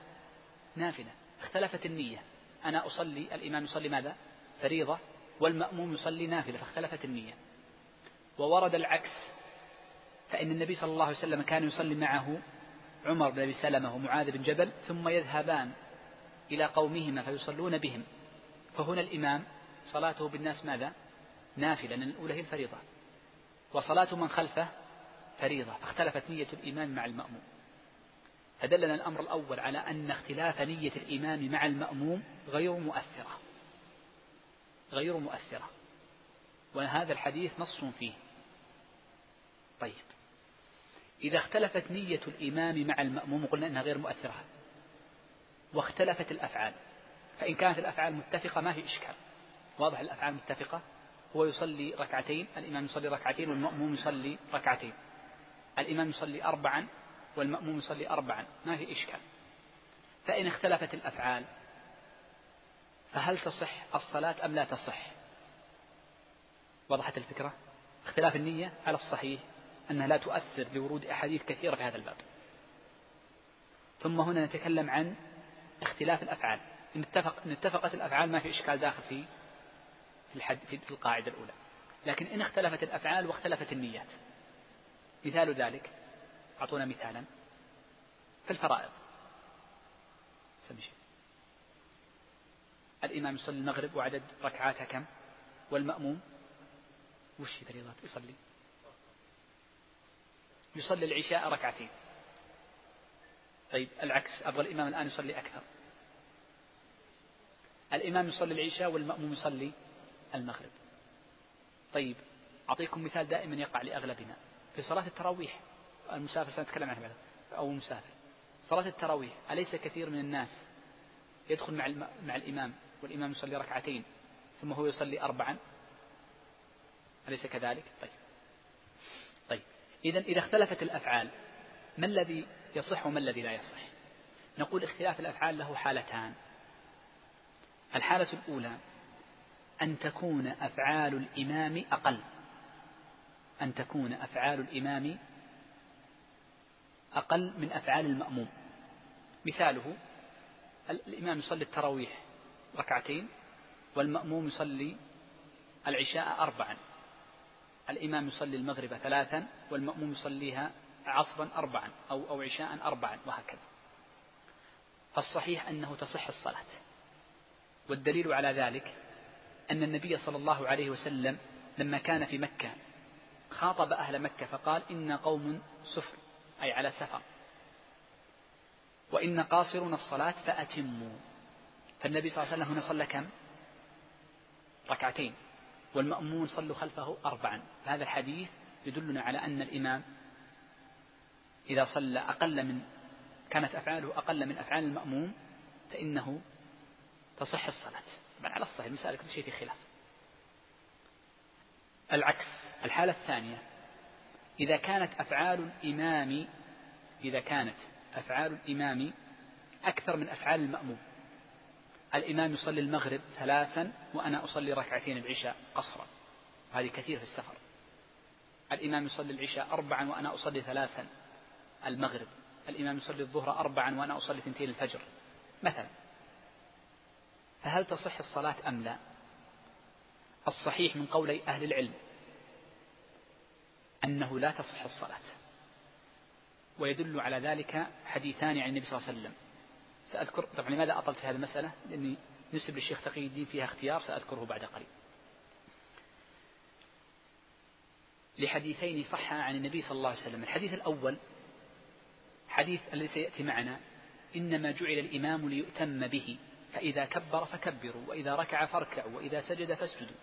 نافلة اختلفت النية أنا أصلي الإمام يصلي ماذا؟ فريضة والمأموم يصلي نافلة فاختلفت النية وورد العكس فإن النبي صلى الله عليه وسلم كان يصلي معه عمر بن أبي سلمة ومعاذ بن جبل ثم يذهبان إلى قومهما فيصلون بهم. فهنا الإمام صلاته بالناس ماذا؟ نافلة لأن الأولى هي الفريضة. وصلاة من خلفه فريضة. فاختلفت نية الإمام مع المأموم. فدلنا الأمر الأول على أن اختلاف نية الإمام مع المأموم غير مؤثرة. غير مؤثرة. وهذا الحديث نص فيه. طيب. إذا اختلفت نية الإمام مع المأموم وقلنا إنها غير مؤثرة واختلفت الأفعال فإن كانت الأفعال متفقة ما في إشكال. واضح الأفعال متفقة هو يصلي ركعتين الإمام يصلي ركعتين والمأموم يصلي ركعتين. الإمام يصلي أربعا والمأموم يصلي أربعا. ما في إشكال؟ فإن اختلفت الأفعال فهل تصح الصلاة أم لا تصح؟ وضحت الفكرة؟ اختلاف النية على الصحيح أنها لا تؤثر لورود أحاديث كثيرة في هذا الباب. ثم هنا نتكلم عن اختلاف الأفعال. إن, اتفق إن اتفقت الأفعال ما في إشكال داخل في الحد في القاعدة الأولى. لكن إن اختلفت الأفعال واختلفت النيات. مثال ذلك أعطونا مثالا في الفرائض. سمشي. الإمام يصلي المغرب وعدد ركعاتها كم؟ والمأموم؟ وش فريضات يصلي؟ يصلي العشاء ركعتين. طيب العكس أبغى الإمام الآن يصلي أكثر. الإمام يصلي العشاء والمأموم يصلي المغرب. طيب أعطيكم مثال دائما يقع لأغلبنا. في صلاة التراويح المسافر سنتكلم عنها بعد أو المسافر صلاة التراويح أليس كثير من الناس يدخل مع مع الإمام والإمام يصلي ركعتين ثم هو يصلي أربعا؟ أليس كذلك؟ طيب. إذا إذا اختلفت الأفعال ما الذي يصح وما الذي لا يصح؟ نقول اختلاف الأفعال له حالتان. الحالة الأولى أن تكون أفعال الإمام أقل. أن تكون أفعال الإمام أقل من أفعال المأموم. مثاله الإمام يصلي التراويح ركعتين والمأموم يصلي العشاء أربعا. الإمام يصلي المغرب ثلاثا والمأموم يصليها عصرا أربعا أو أو عشاء أربعا وهكذا. فالصحيح أنه تصح الصلاة. والدليل على ذلك أن النبي صلى الله عليه وسلم لما كان في مكة خاطب أهل مكة فقال إن قوم سفر أي على سفر. وإن قاصرون الصلاة فأتموا. فالنبي صلى الله عليه وسلم هنا صلى كم؟ ركعتين. والمأمون صلوا خلفه أربعا. هذا الحديث يدلنا على أن الإمام إذا صلى أقل من كانت أفعاله أقل من أفعال المأموم فإنه تصح الصلاة. بل على الصحيح المسألة كل شيء في خلاف. العكس الحالة الثانية إذا كانت أفعال الإمام إذا كانت أفعال الإمام أكثر من أفعال المأموم الإمام يصلي المغرب ثلاثا وأنا أصلي ركعتين العشاء قصرا. هذه كثير في السفر. الإمام يصلي العشاء أربعا وأنا أصلي ثلاثا المغرب. الإمام يصلي الظهر أربعا وأنا أصلي ثنتين الفجر. مثلا فهل تصح الصلاة أم لا؟ الصحيح من قولي أهل العلم أنه لا تصح الصلاة. ويدل على ذلك حديثان عن النبي صلى الله عليه وسلم. سأذكر طبعا لماذا أطلت في هذه المسألة؟ لأني نسب للشيخ تقي الدين فيها اختيار سأذكره بعد قليل. لحديثين صح عن النبي صلى الله عليه وسلم. الحديث الأول حديث الذي سيأتي معنا إنما جعل الإمام ليؤتم به فإذا كبر فكبروا وإذا ركع فاركعوا وإذا سجد فاسجدوا.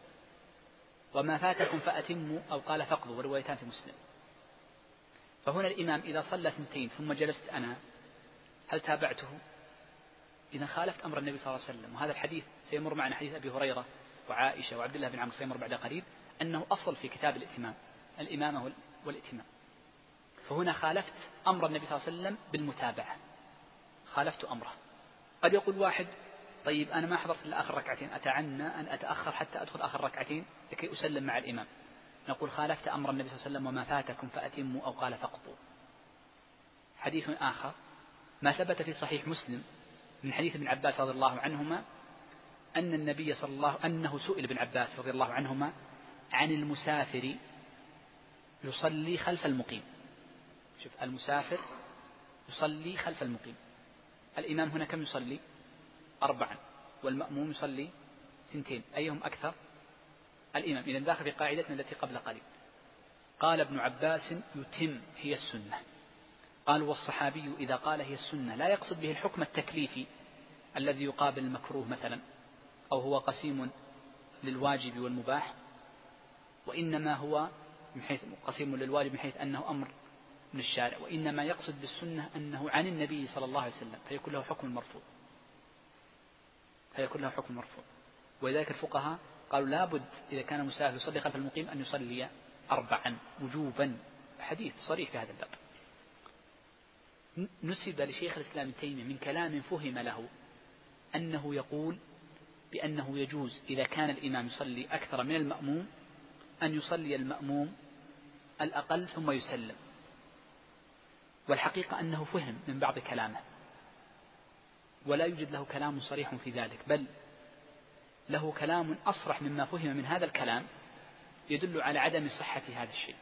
وما فاتكم فأتموا أو قال فقضوا وروايتان في مسلم. فهنا الإمام إذا صلى اثنتين ثم جلست أنا هل تابعته؟ إذا خالفت أمر النبي صلى الله عليه وسلم. وهذا الحديث سيمر معنا حديث أبي هريرة وعائشة وعبد الله بن عمرو سيمر بعد قليل أنه أصل في كتاب الائتمام الإمامة والائتمام فهنا خالفت أمر النبي صلى الله عليه وسلم بالمتابعة. خالفت أمره. قد يقول واحد طيب أنا ما حضرت إلا آخر ركعتين أتعنى أن أتأخر حتى أدخل آخر ركعتين لكي أسلم مع الإمام. نقول خالفت أمر النبي صلى الله عليه وسلم وما فاتكم فأتموا أو قال فاقضوا. حديث آخر ما ثبت في صحيح مسلم من حديث ابن عباس رضي الله عنهما أن النبي صلى الله أنه سئل ابن عباس رضي الله عنهما عن المسافر يصلي خلف المقيم. شوف المسافر يصلي خلف المقيم. الإمام هنا كم يصلي؟ أربعا والمأموم يصلي ثنتين. أيهم أكثر؟ الإمام. إذا داخل في قاعدتنا التي قبل قليل. قال ابن عباس يتم هي السنة. قال والصحابي إذا قال هي السنة لا يقصد به الحكم التكليفي الذي يقابل المكروه مثلا أو هو قسيم للواجب والمباح وإنما هو من حيث قسيم للواجب من حيث أنه أمر من الشارع وإنما يقصد بالسنة أنه عن النبي صلى الله عليه وسلم فيكون له حكم المرفوع فيكون له حكم مرفوع ولذلك الفقهاء قالوا لابد إذا كان المسافر يصلي خلف المقيم أن يصلي أربعا وجوبا. حديث صريح في هذا الباب نسب لشيخ الإسلام تيمية من كلام فهم له أنه يقول بأنه يجوز إذا كان الإمام يصلي أكثر من المأموم أن يصلي المأموم الأقل ثم يسلم. والحقيقة أنه فهم من بعض كلامه. ولا يوجد له كلام صريح في ذلك بل له كلام أصرح مما فهم من هذا الكلام يدل على عدم صحة هذا الشيء.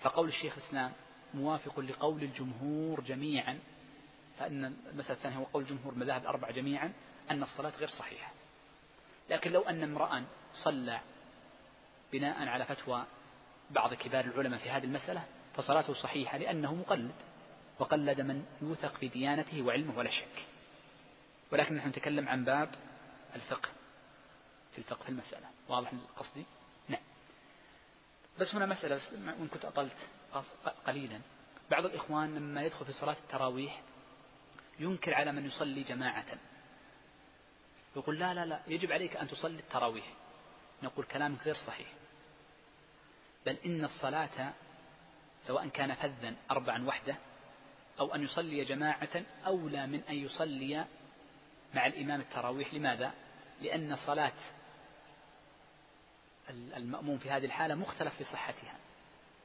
فقول الشيخ الإسلام موافق لقول الجمهور جميعا فإن المسألة الثانية هو قول جمهور المذاهب الأربعة جميعا أن الصلاة غير صحيحة. لكن لو أن امرأ صلى بناء على فتوى بعض كبار العلماء في هذه المسألة فصلاته صحيحة لأنه مقلد وقلد من يوثق في ديانته وعلمه ولا شك. ولكن نحن نتكلم عن باب الفقه في الفقه في المسألة. واضح قصدي نعم. بس هنا مسألة وإن كنت أطلت. قليلا. بعض الإخوان لما يدخل في صلاة التراويح ينكر على من يصلي جماعة. يقول لا لا لا يجب عليك أن تصلي التراويح. نقول كلام غير صحيح. بل إن الصلاة سواء كان فذا أربعا وحده أو أن يصلي جماعة أولى من أن يصلي مع الإمام التراويح. لماذا؟ لأن صلاة المأموم في هذه الحالة مختلف في صحتها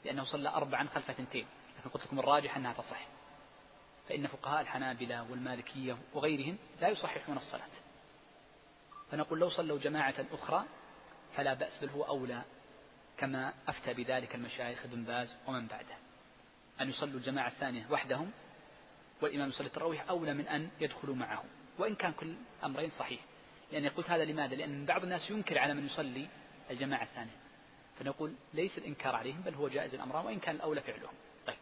لأنه صلى أربعا خلف ثنتين لكن قلت لكم الراجح أنها تصح. فإن فقهاء الحنابلة والمالكية وغيرهم لا يصححون الصلاة. فنقول لو صلوا جماعة أخرى فلا بأس بل هو أولى كما أفتى بذلك المشايخ ابن باز ومن بعده. أن يصلوا الجماعة الثانية وحدهم والإمام يصلي التراويح أولى من أن يدخلوا معه وإن كان كل أمرين صحيح. لأن قلت هذا لماذا؟ لأن بعض الناس ينكر على من يصلي الجماعة الثانية. فنقول ليس الإنكار عليهم بل هو جائز الأمران وإن كان الأولى فعلهم. طيب.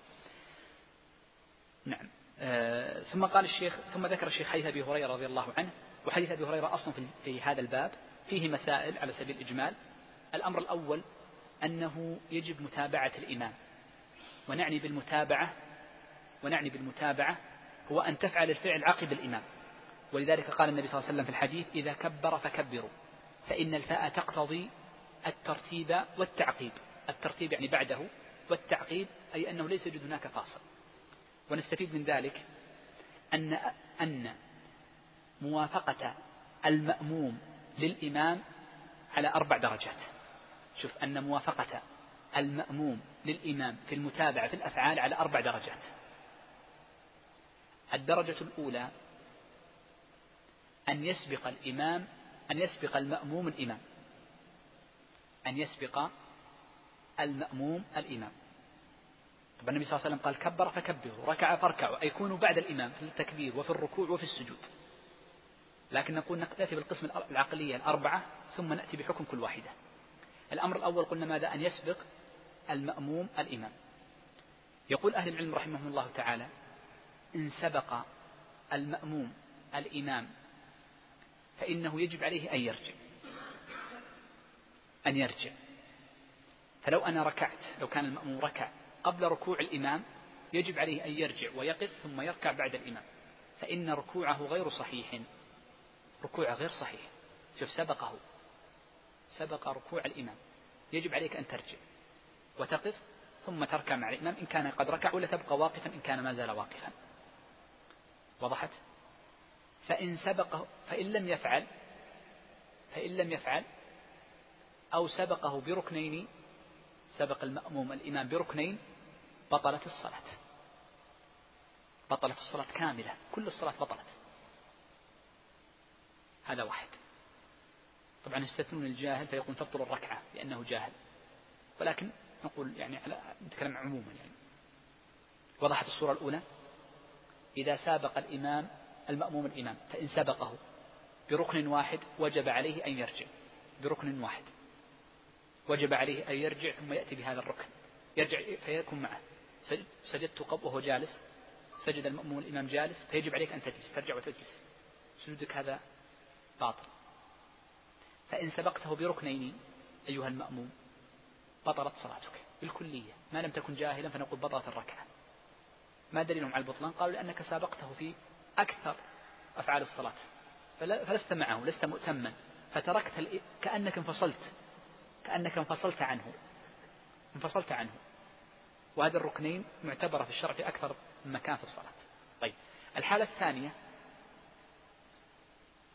نعم. آه ثم قال الشيخ ثم ذكر الشيخ حديث أبي هريرة رضي الله عنه وحديث أبي هريرة أصلا في, في هذا الباب فيه مسائل على سبيل الإجمال. الأمر الأول أنه يجب متابعة الإمام. ونعني بالمتابعة ونعني بالمتابعة هو أن تفعل الفعل عقب الإمام. ولذلك قال النبي صلى الله عليه وسلم في الحديث إذا كبر فكبروا فإن الفاء تقتضي الترتيب والتعقيب الترتيب يعني بعده والتعقيب أي أنه ليس يوجد هناك فاصل. ونستفيد من ذلك أن أن موافقة المأموم للإمام على أربع درجات. شوف أن موافقة المأموم للإمام في المتابعة في الأفعال على أربع درجات. الدرجة الأولى أن يسبق الإمام أن يسبق المأموم الإمام. أن يسبق المأموم الإمام. طبعا النبي صلى الله عليه وسلم قال كبر فكبروا ركع فاركعوا أي كونوا بعد الإمام في التكبير وفي الركوع وفي السجود. لكن نقول نأتي بالقسم العقلية الأربعة ثم نأتي بحكم كل واحدة. الأمر الأول قلنا ماذا؟ أن يسبق المأموم الإمام. يقول أهل العلم رحمهم الله تعالى إن سبق المأموم الإمام فإنه يجب عليه أن يرجع. أن يرجع. فلو أنا ركعت لو كان المأموم ركع قبل ركوع الإمام يجب عليه أن يرجع ويقف ثم يركع بعد الإمام. فإن ركوعه غير صحيح. ركوعه غير صحيح. شوف سبقه. سبق ركوع الإمام. يجب عليك أن ترجع وتقف ثم تركع مع الإمام إن كان قد ركع ولا تبقى واقفا إن كان ما زال واقفا. وضحت؟ فإن سبقه فإن لم يفعل فإن لم يفعل أو سبقه بركنين سبق المأموم الإمام بركنين بطلت الصلاة. بطلت الصلاة كاملة كل الصلاة بطلت. هذا واحد. طبعا يستثنون الجاهل فيقول تبطل الركعة لأنه جاهل. ولكن نقول يعني على نتكلم عموما يعني. وضحت الصورة الأولى. إذا سابق الإمام المأموم الإمام فإن سبقه بركن واحد وجب عليه أن يرجع. بركن واحد. وجب عليه أن يرجع ثم يأتي بهذا الركن. يرجع فيكون معه. سجدت وهو جالس. سجد المأموم الإمام جالس. فيجب عليك أن تجلس. ترجع وتجلس. سجودك هذا باطل. فإن سبقته بركنين أيها المأموم بطلت صلاتك بالكلية. ما لم تكن جاهلا فنقول بطلت الركعة. ما دليلهم على البطلان؟ قالوا لأنك سابقته في أكثر أفعال الصلاة. فلست معه لست مؤتما. فتركت كأنك انفصلت. كأنك انفصلت عنه. انفصلت عنه. وهذه الركنين معتبرة في الشرع في أكثر من مكان في الصلاة. طيب الحالة الثانية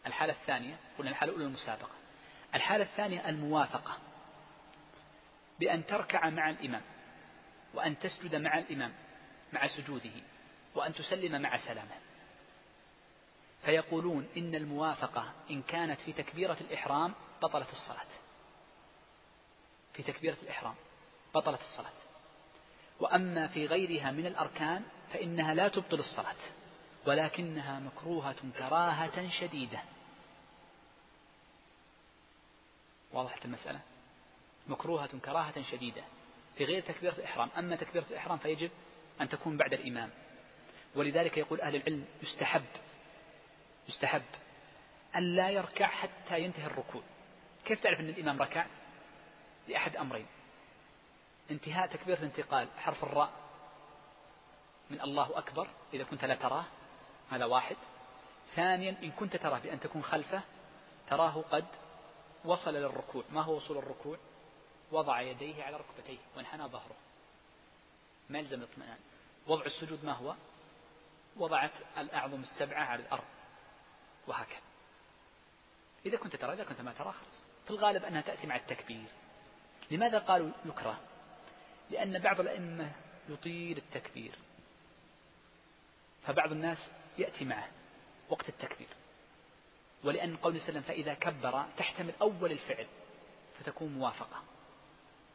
الحالة الثانية قلنا الحالة الأولى المسابقة. الحالة الثانية الموافقة بأن تركع مع الإمام وأن تسجد مع الإمام مع سجوده وأن تسلم مع سلامه. فيقولون إن الموافقة إن كانت في تكبيرة الإحرام بطلت الصلاة. في تكبيرة الإحرام بطلت الصلاة. وأما في غيرها من الأركان فإنها لا تبطل الصلاة ولكنها مكروهة كراهة شديدة. واضحة المسألة؟ مكروهة كراهة شديدة في غير تكبيرة الإحرام. أما تكبيرة الإحرام فيجب أن تكون بعد الإمام. ولذلك يقول أهل العلم يستحب يستحب أن لا يركع حتى ينتهي الركوع. كيف تعرف أن الإمام ركع؟ لأحد أمرين. انتهاء تكبيرة الانتقال حرف الراء من الله أكبر إذا كنت لا تراه هذا واحد. ثانيا إن كنت تراه بأن تكون خلفه تراه قد وصل للركوع ما هو وصول الركوع؟ وضع يديه على ركبتيه وانحنى ظهره. ما يلزم الاطمئنان. وضع السجود ما هو؟ وضعت الأعظم السبعة على الأرض. وهكذا. إذا كنت ترى إذا كنت ما ترى خلاص. في الغالب أنها تأتي مع التكبير. لماذا قالوا يكره؟ لأن بعض الأئمة يطيل التكبير. فبعض الناس يأتي معه وقت التكبير. ولأن قول وسلم فإذا كبر تحتمل أول الفعل فتكون موافقة.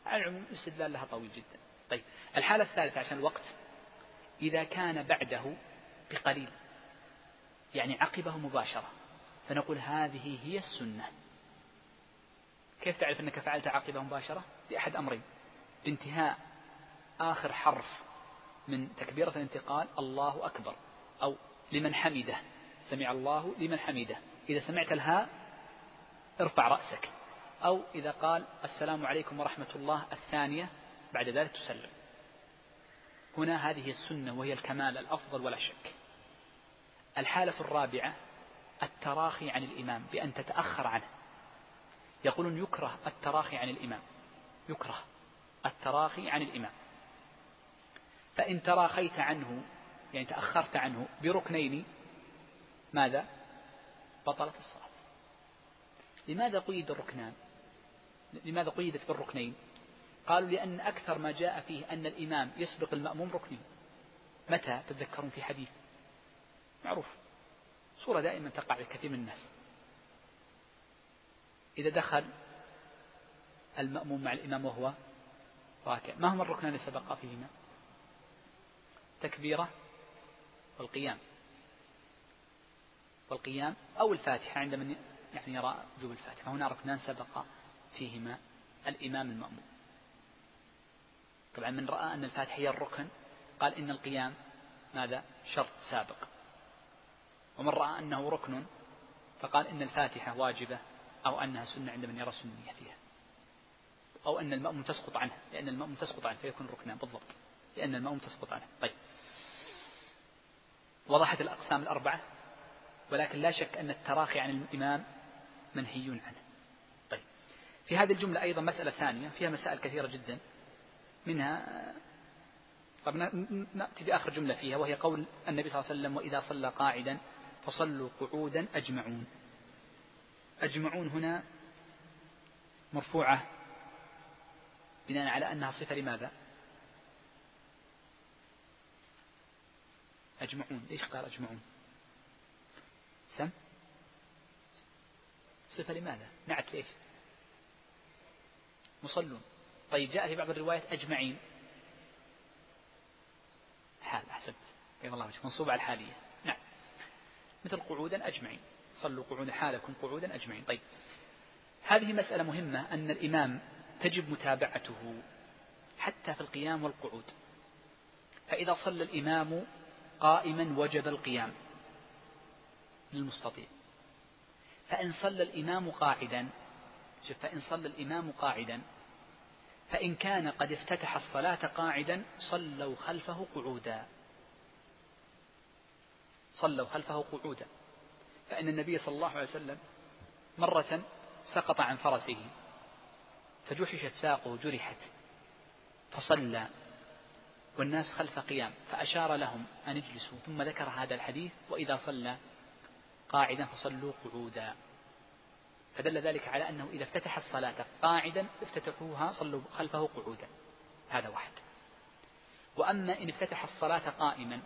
على العموم الاستدلال لها طويل جدا. طيب الحالة الثالثة عشان الوقت. إذا كان بعده بقليل يعني عقبه مباشرة فنقول هذه هي السنة. كيف تعرف أنك فعلت عقبة مباشرة؟ بأحد أمرين. بانتهاء آخر حرف من تكبيرة الانتقال الله أكبر أو لمن حمده. سمع الله لمن حمده. إذا سمعت الهاء ارفع رأسك. أو إذا قال السلام عليكم ورحمة الله الثانية بعد ذلك تسلم. هنا هذه السنة وهي الكمال الأفضل ولا شك. الحالة الرابعة التراخي عن الإمام بأن تتأخر عنه. يقولون يكره التراخي عن الإمام. يكره التراخي عن الإمام. فإن تراخيت عنه يعني تأخرت عنه بركنين ماذا؟ بطلت الصلاة. لماذا قيد الركنان؟ لماذا قيدت بالركنين؟ قالوا لأن أكثر ما جاء فيه أن الإمام يسبق المأموم ركنين. متى؟ تتذكرون في حديث. معروف. صورة دائما تقع لكثير من الناس. إذا دخل المأموم مع الإمام وهو راكع ما هما الركنان اللي سبق فيهما تكبيرة والقيام. والقيام أو الفاتحة عند من يعني يرى وجوب الفاتحة فهنا ركنان سبق فيهما الإمام المأموم. طبعا من رأى أن الفاتحة هي الركن قال إن القيام ماذا؟ شرط سابق. ومن رأى أنه ركن فقال إن الفاتحة واجبة أو أنها سنة عند من يرى السنية فيها أو أن المأموم تسقط عنه لأن المأموم تسقط عنه فيكون ركنا بالضبط. لأن المأموم تسقط عنه. طيب. وضحت الأقسام الأربعة ولكن لا شك أن التراخي عن الإمام منهي عنه. طيب. في هذه الجملة أيضا مسألة ثانية فيها مسائل كثيرة جدا. منها طب نأتي بآخر جملة فيها وهي قول النبي صلى الله عليه وسلم وإذا صلى قاعدا فصلوا قعودا أجمعون. أجمعون هنا مرفوعة بناء على أنها صفة لماذا؟ أجمعون ليش قال أجمعون؟ سم؟ صفة لماذا؟ نعت ليش؟ مصلون. طيب جاء في بعض الروايات أجمعين. حال أحسنت. بين الله وجهك منصوب على الحالية. نعم. مثل قعودا أجمعين. صلوا قعودا حالكم قعودا أجمعين. طيب هذه مسألة مهمة أن الإمام تجب متابعته حتى في القيام والقعود. فإذا صلى الإمام قائما وجب القيام للمستطيع. فإن صلى الإمام قاعدا شوف فإن صلى الإمام قاعدا فإن كان قد افتتح الصلاة قاعدا صلوا خلفه قعودا. صلوا خلفه قعودا. فإن النبي صلى الله عليه وسلم مرة سقط عن فرسه فجحشت ساقه جرحت فصلى والناس خلف قيام فأشار لهم أن اجلسوا ثم ذكر هذا الحديث وإذا صلى قاعدا فصلوا قعودا. فدل ذلك على أنه إذا افتتح الصلاة قاعدا افتتحوها صلوا خلفه قعودا. هذا واحد. وأما إن افتتح الصلاة قائما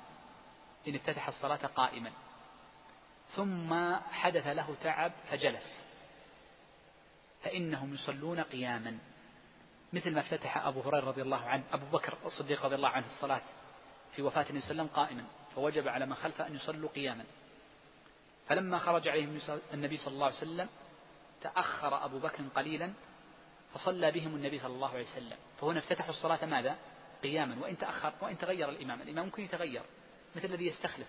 إن افتتح الصلاة قائما ثم حدث له تعب فجلس. فإنهم يصلون قياما. مثل ما افتتح أبو هريرة رضي الله عنه أبو بكر الصديق رضي الله عنه الصلاة في وفاة النبي صلى الله عليه وسلم قائما فوجب على من خلفه أن يصلوا قياما. فلما خرج عليهم النبي صلى الله عليه وسلم تأخر أبو بكر قليلا فصلى بهم النبي صلى الله عليه وسلم. فهنا افتتحوا الصلاة ماذا؟ قياما. وإن تأخر وإن تغير الإمام الإمام ممكن يتغير مثل الذي يستخلف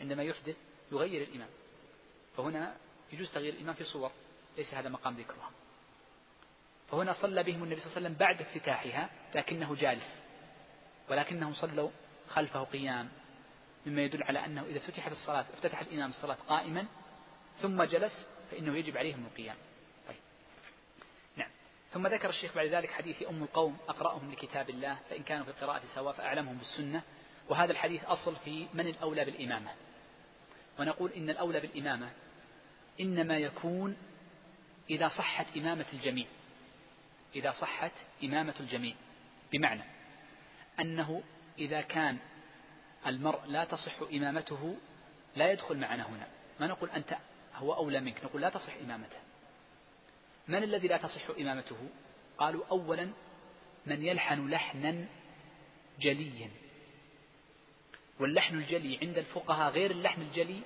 عندما يحدث يغير الإمام فهنا يجوز تغيير الإمام في صور. ليس هذا مقام ذكرها. فهنا صلى بهم النبي صلى الله عليه وسلم بعد افتتاحها لكنه جالس. ولكنهم صلوا خلفه قيام مما يدل على أنه إذا فتحت الصلاة افتتح الإمام الصلاة قائما ثم جلس فإنه يجب عليهم القيام. طيب. نعم. ثم ذكر الشيخ بعد ذلك حديث أم القوم أقرأهم لكتاب الله فإن كانوا في القراءة سواء فأعلمهم بالسنة. وهذا الحديث أصل في من الأولى بالإمامة. ونقول إن الأولى بالإمامة. إنما يكون إذا صحت إمامة الجميع. إذا صحت إمامة الجميع. بمعنى أنه إذا كان المرء لا تصح إمامته لا يدخل معنا هنا. ما نقول أنت هو أولى منك. نقول لا تصح إمامته. من الذي لا تصح إمامته؟ قالوا أولا من يلحن لحنا جليا. واللحن الجلي عند الفقهاء غير اللحن الجلي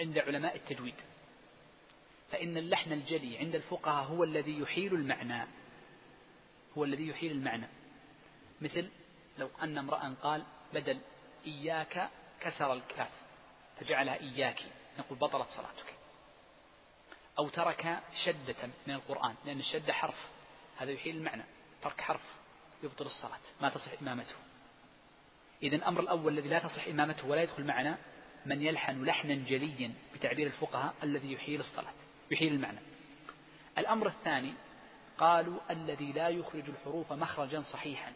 عند علماء التجويد. فإن اللحن الجلي عند الفقهاء هو الذي يحيل المعنى. هو الذي يحيل المعنى. مثل لو أن امرأ قال بدل إياك كسر الكاف فجعلها إياك نقول بطلت صلاتك. أو ترك شدة من القرآن لأن الشدة حرف هذا يحيل المعنى ترك حرف يبطل الصلاة ما تصح إمامته إذا الأمر الأول الذي لا تصح إمامته ولا يدخل معنا من يلحن لحنا جليا بتعبير الفقهاء الذي يحيل الصلاة يحيل المعنى. الأمر الثاني قالوا الذي لا يخرج الحروف مخرجا صحيحا.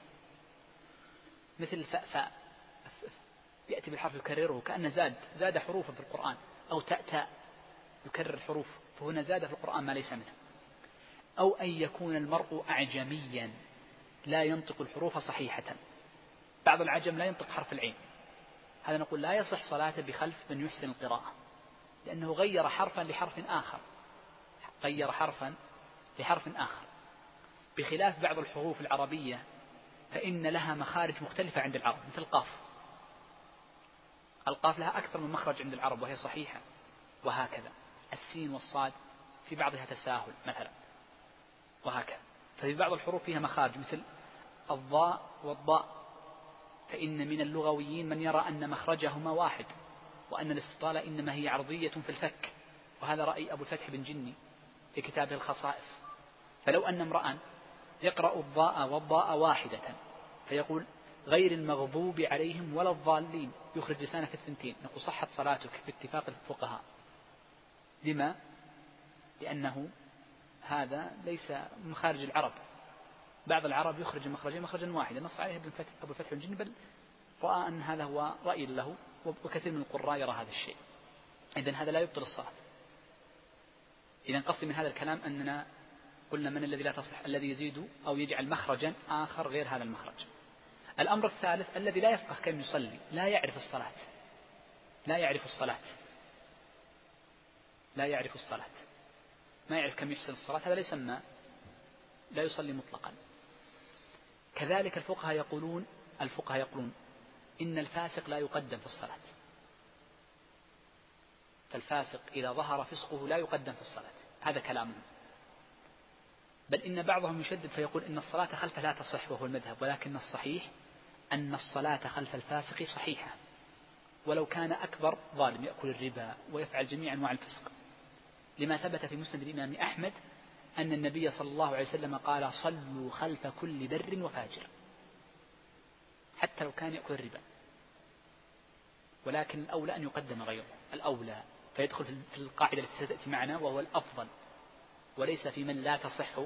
مثل الفاء فاء يأتي بالحرف يكرره كأن زاد زاد حروفا في القرآن أو تاء يكرر الحروف فهنا زاد في القرآن ما ليس منه. أو أن يكون المرء أعجميا لا ينطق الحروف صحيحة. بعض العجم لا ينطق حرف العين. هذا نقول لا يصح صلاته بخلف من يحسن القراءة لأنه غير حرفا لحرف آخر. غير حرفا لحرف آخر. بخلاف بعض الحروف العربية فإن لها مخارج مختلفة عند العرب مثل القاف. القاف لها أكثر من مخرج عند العرب وهي صحيحة. وهكذا. السين والصاد في بعضها تساهل مثلا. وهكذا. ففي بعض الحروف فيها مخارج مثل الضاء والضاء. فإن من اللغويين من يرى أن مخرجهما واحد وأن الاستطالة إنما هي عرضية في الفك وهذا رأي أبو الفتح بن جني في كتابه الخصائص. فلو أن امرأ يقرأ الضاء والضاء واحدة فيقول غير المغضوب عليهم ولا الضالين يخرج لسانه في الثنتين. نقول صحت صلاتك باتفاق الفقهاء. لما؟ لأنه هذا ليس من خارج العرب. بعض العرب يخرج المخرجين مخرجا واحدا. نص عليه ابن فتح أبو الفتح الجن بل رأى أن هذا هو رأي له وكثير من القراء يرى هذا الشيء. إذا هذا لا يبطل الصلاة. إذا قصدي من هذا الكلام أننا قلنا من الذي لا تصح الذي يزيد أو يجعل مخرجا آخر غير هذا المخرج. الأمر الثالث الذي لا يفقه كم يصلي لا يعرف الصلاة. لا يعرف الصلاة. لا يعرف الصلاة. ما يعرف كم يحسن الصلاة هذا لا يسمى لا يصلي مطلقا. كذلك الفقهاء يقولون الفقهاء يقولون إن الفاسق لا يقدم في الصلاة. فالفاسق إذا ظهر فسقه لا يقدم في الصلاة. هذا كلامهم بل إن بعضهم يشدد فيقول إن الصلاة خلفه لا تصح وهو المذهب ولكن الصحيح أن الصلاة خلف الفاسق صحيحة. ولو كان أكبر ظالم يأكل الربا ويفعل جميع أنواع الفسق. لما ثبت في مسند الإمام أحمد أن النبي صلى الله عليه وسلم قال صلوا خلف كل بر وفاجر. حتى لو كان يأكل الربا. ولكن الأولى أن يقدم غيره. الأولى فيدخل في القاعدة التي ستأتي معنا وهو الأفضل. وليس في من لا تصح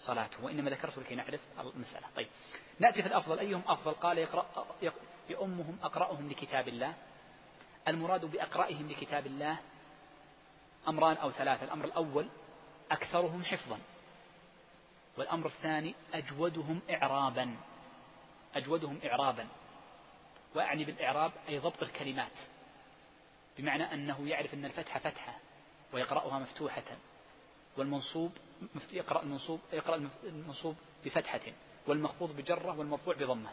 صلاته. وإنما ذكرته لكي نعرف المسألة. طيب. نأتي في الأفضل. أيهم أفضل؟ قال يقرأ يؤمهم أقرأهم لكتاب الله. المراد بأقرأهم لكتاب الله أمران أو ثلاثة. الأمر الأول أكثرهم حفظا. والأمر الثاني أجودهم إعرابا. أجودهم إعرابا. وأعني بالإعراب أي ضبط الكلمات. بمعنى أنه يعرف أن الفتحة فتحة ويقرأها مفتوحة. والمنصوب يقرأ المنصوب يقرأ المنصوب بفتحة. والمخفوض بجرة والمرفوع بضمة.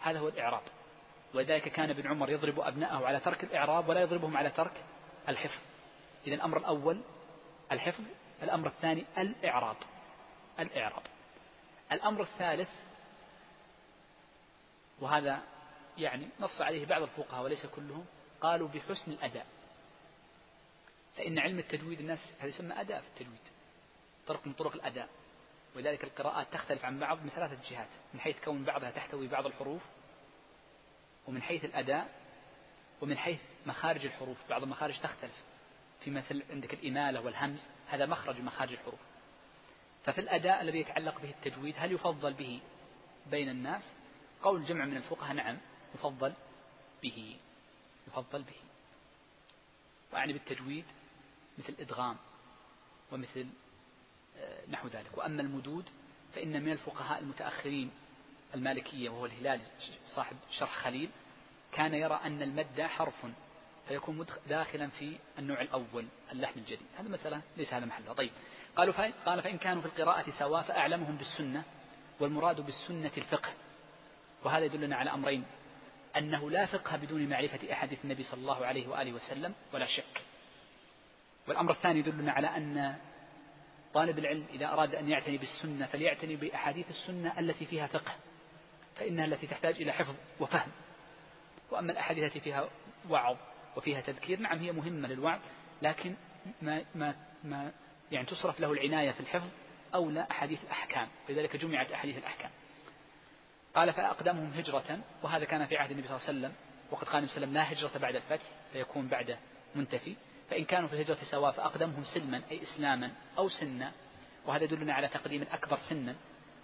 هذا هو الإعراب. ولذلك كان ابن عمر يضرب أبنائه على ترك الإعراب ولا يضربهم على ترك الحفظ. إذا الأمر الأول الحفظ الأمر الثاني الإعراب الإعراب الأمر الثالث وهذا يعني نص عليه بعض الفقهاء وليس كلهم قالوا بحسن الأداء. فإن علم التجويد الناس هذا يسمى أداء في التجويد طرق من طرق الأداء. ولذلك القراءات تختلف عن بعض من ثلاثة جهات من حيث كون بعضها تحتوي بعض الحروف ومن حيث الأداء ومن حيث مخارج الحروف بعض المخارج تختلف. في مثل عندك الإمالة والهمز هذا مخرج مخارج الحروف. ففي الأداء الذي يتعلق به التجويد هل يفضل به بين الناس؟ قول جمع من الفقهاء نعم يفضل به يفضل به. وأعني بالتجويد مثل إدغام ومثل آه، نحو ذلك. وأما المدود فإن من الفقهاء المتأخرين المالكية وهو الهلال صاحب شرح خليل كان يرى أن المد حرف فيكون داخلا في النوع الأول اللحن الجديد. هذا مسألة ليس هذا محلها. طيب. قالوا فإن قال فإن كانوا في القراءة سواء فأعلمهم بالسنة والمراد بالسنة الفقه. وهذا يدلنا على أمرين. أنه لا فقه بدون معرفة أحاديث النبي صلى الله عليه وآله وسلم ولا شك. والأمر الثاني يدلنا على أن طالب العلم إذا أراد أن يعتني بالسنة فليعتني بأحاديث السنة التي فيها فقه فإنها التي تحتاج إلى حفظ وفهم. وأما الأحاديث التي فيها وعظ وفيها تذكير. نعم هي مهمة للوعظ لكن ما, ما, ما يعني تصرف له العناية في الحفظ أولى أحاديث الأحكام. لذلك جمعت أحاديث الأحكام. قال فأقدمهم هجرة وهذا كان في عهد النبي صلى الله عليه وسلم وقد قال النبي صلى الله عليه وسلم لا هجرة بعد الفتح فيكون بعد منتفي. فإن كانوا في الهجرة سواء فأقدمهم سلما أي إسلاما أو سنا وهذا يدلنا على تقديم الأكبر سنا.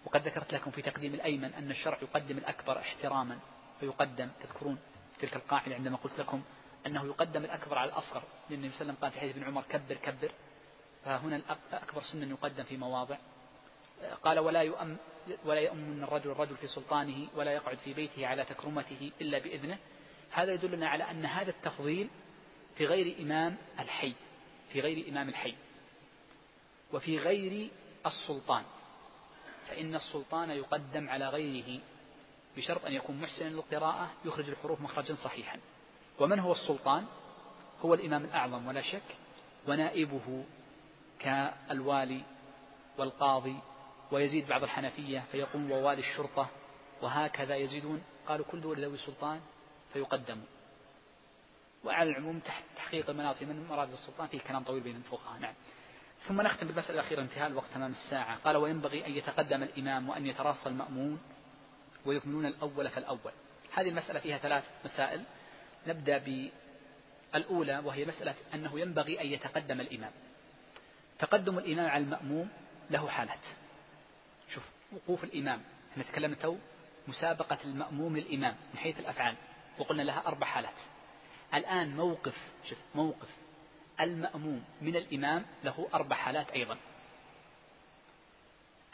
وقد ذكرت لكم في تقديم الأيمن أن الشرع يقدم الأكبر احتراما فيقدم. تذكرون تلك القاعدة عندما قلت لكم أنه يقدم الأكبر على الأصغر. لأن النبي صلى الله عليه وسلم قال في حديث ابن عمر كبر كبر. فهنا الأكبر سنا يقدم في مواضع. قال ولا يؤم ولا يؤمن الرجل الرجل في سلطانه ولا يقعد في بيته على تكرمته إلا بإذنه. هذا يدلنا على أن هذا التفضيل في غير إمام الحي في غير إمام الحي وفي غير السلطان. فإن السلطان يقدم على غيره بشرط أن يكون محسنا للقراءة يخرج الحروف مخرجا صحيحا. ومن هو السلطان؟ هو الإمام الأعظم ولا شك ونائبه كالوالي والقاضي ويزيد بعض الحنفية فيقوم ووالي الشرطة وهكذا يزيدون. قالوا كل دول ذوي السلطان فيقدموا وعلى العموم تحت تحقيق المناط في من مراد السلطان فيه كلام طويل بين الفقهاء. نعم. ثم نختم بالمسألة الأخيرة انتهاء الوقت تمام الساعة. قال وينبغي أن يتقدم الإمام وأن يتراصى المأمون ويكملون الأول فالأول. هذه المسألة فيها ثلاث مسائل. نبدأ بالأولى وهي مسألة أنه ينبغي أن يتقدم الإمام. تقدم الإمام على المأموم له حالات. شوف وقوف الإمام. إحنا تكلمنا تو مسابقة المأموم للإمام من حيث الأفعال. وقلنا لها أربع حالات. الآن موقف شوف موقف. المأموم من الإمام له أربع حالات أيضا.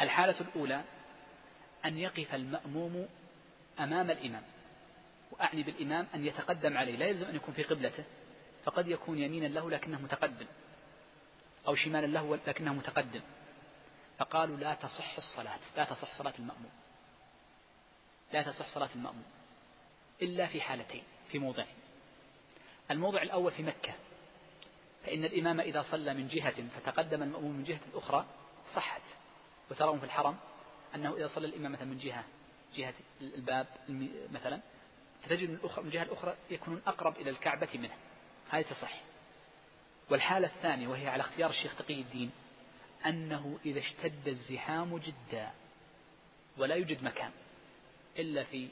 الحالة الأولى أن يقف المأموم أمام الإمام. وأعني بالإمام أن يتقدم عليه. لا يلزم أن يكون في قبلته. فقد يكون يمينا له لكنه متقدم. أو شمالا له لكنه متقدم. فقالوا لا تصح الصلاة. لا تصح صلاة المأموم. لا تصح صلاة المأموم. إلا في حالتين. في موضعين. الموضع الأول في مكة. فإن الإمام إذا صلى من جهة فتقدم المأموم من جهة أخرى صحت. وترون في الحرم أنه إذا صلى الإمام مثلا من جهة جهة الباب مثلا فتجد من, من الجهة الأخرى يكونون أقرب إلى الكعبة منه. هذه تصح والحالة الثانية وهي على اختيار الشيخ تقي الدين أنه إذا اشتد الزحام جدا ولا يوجد مكان إلا في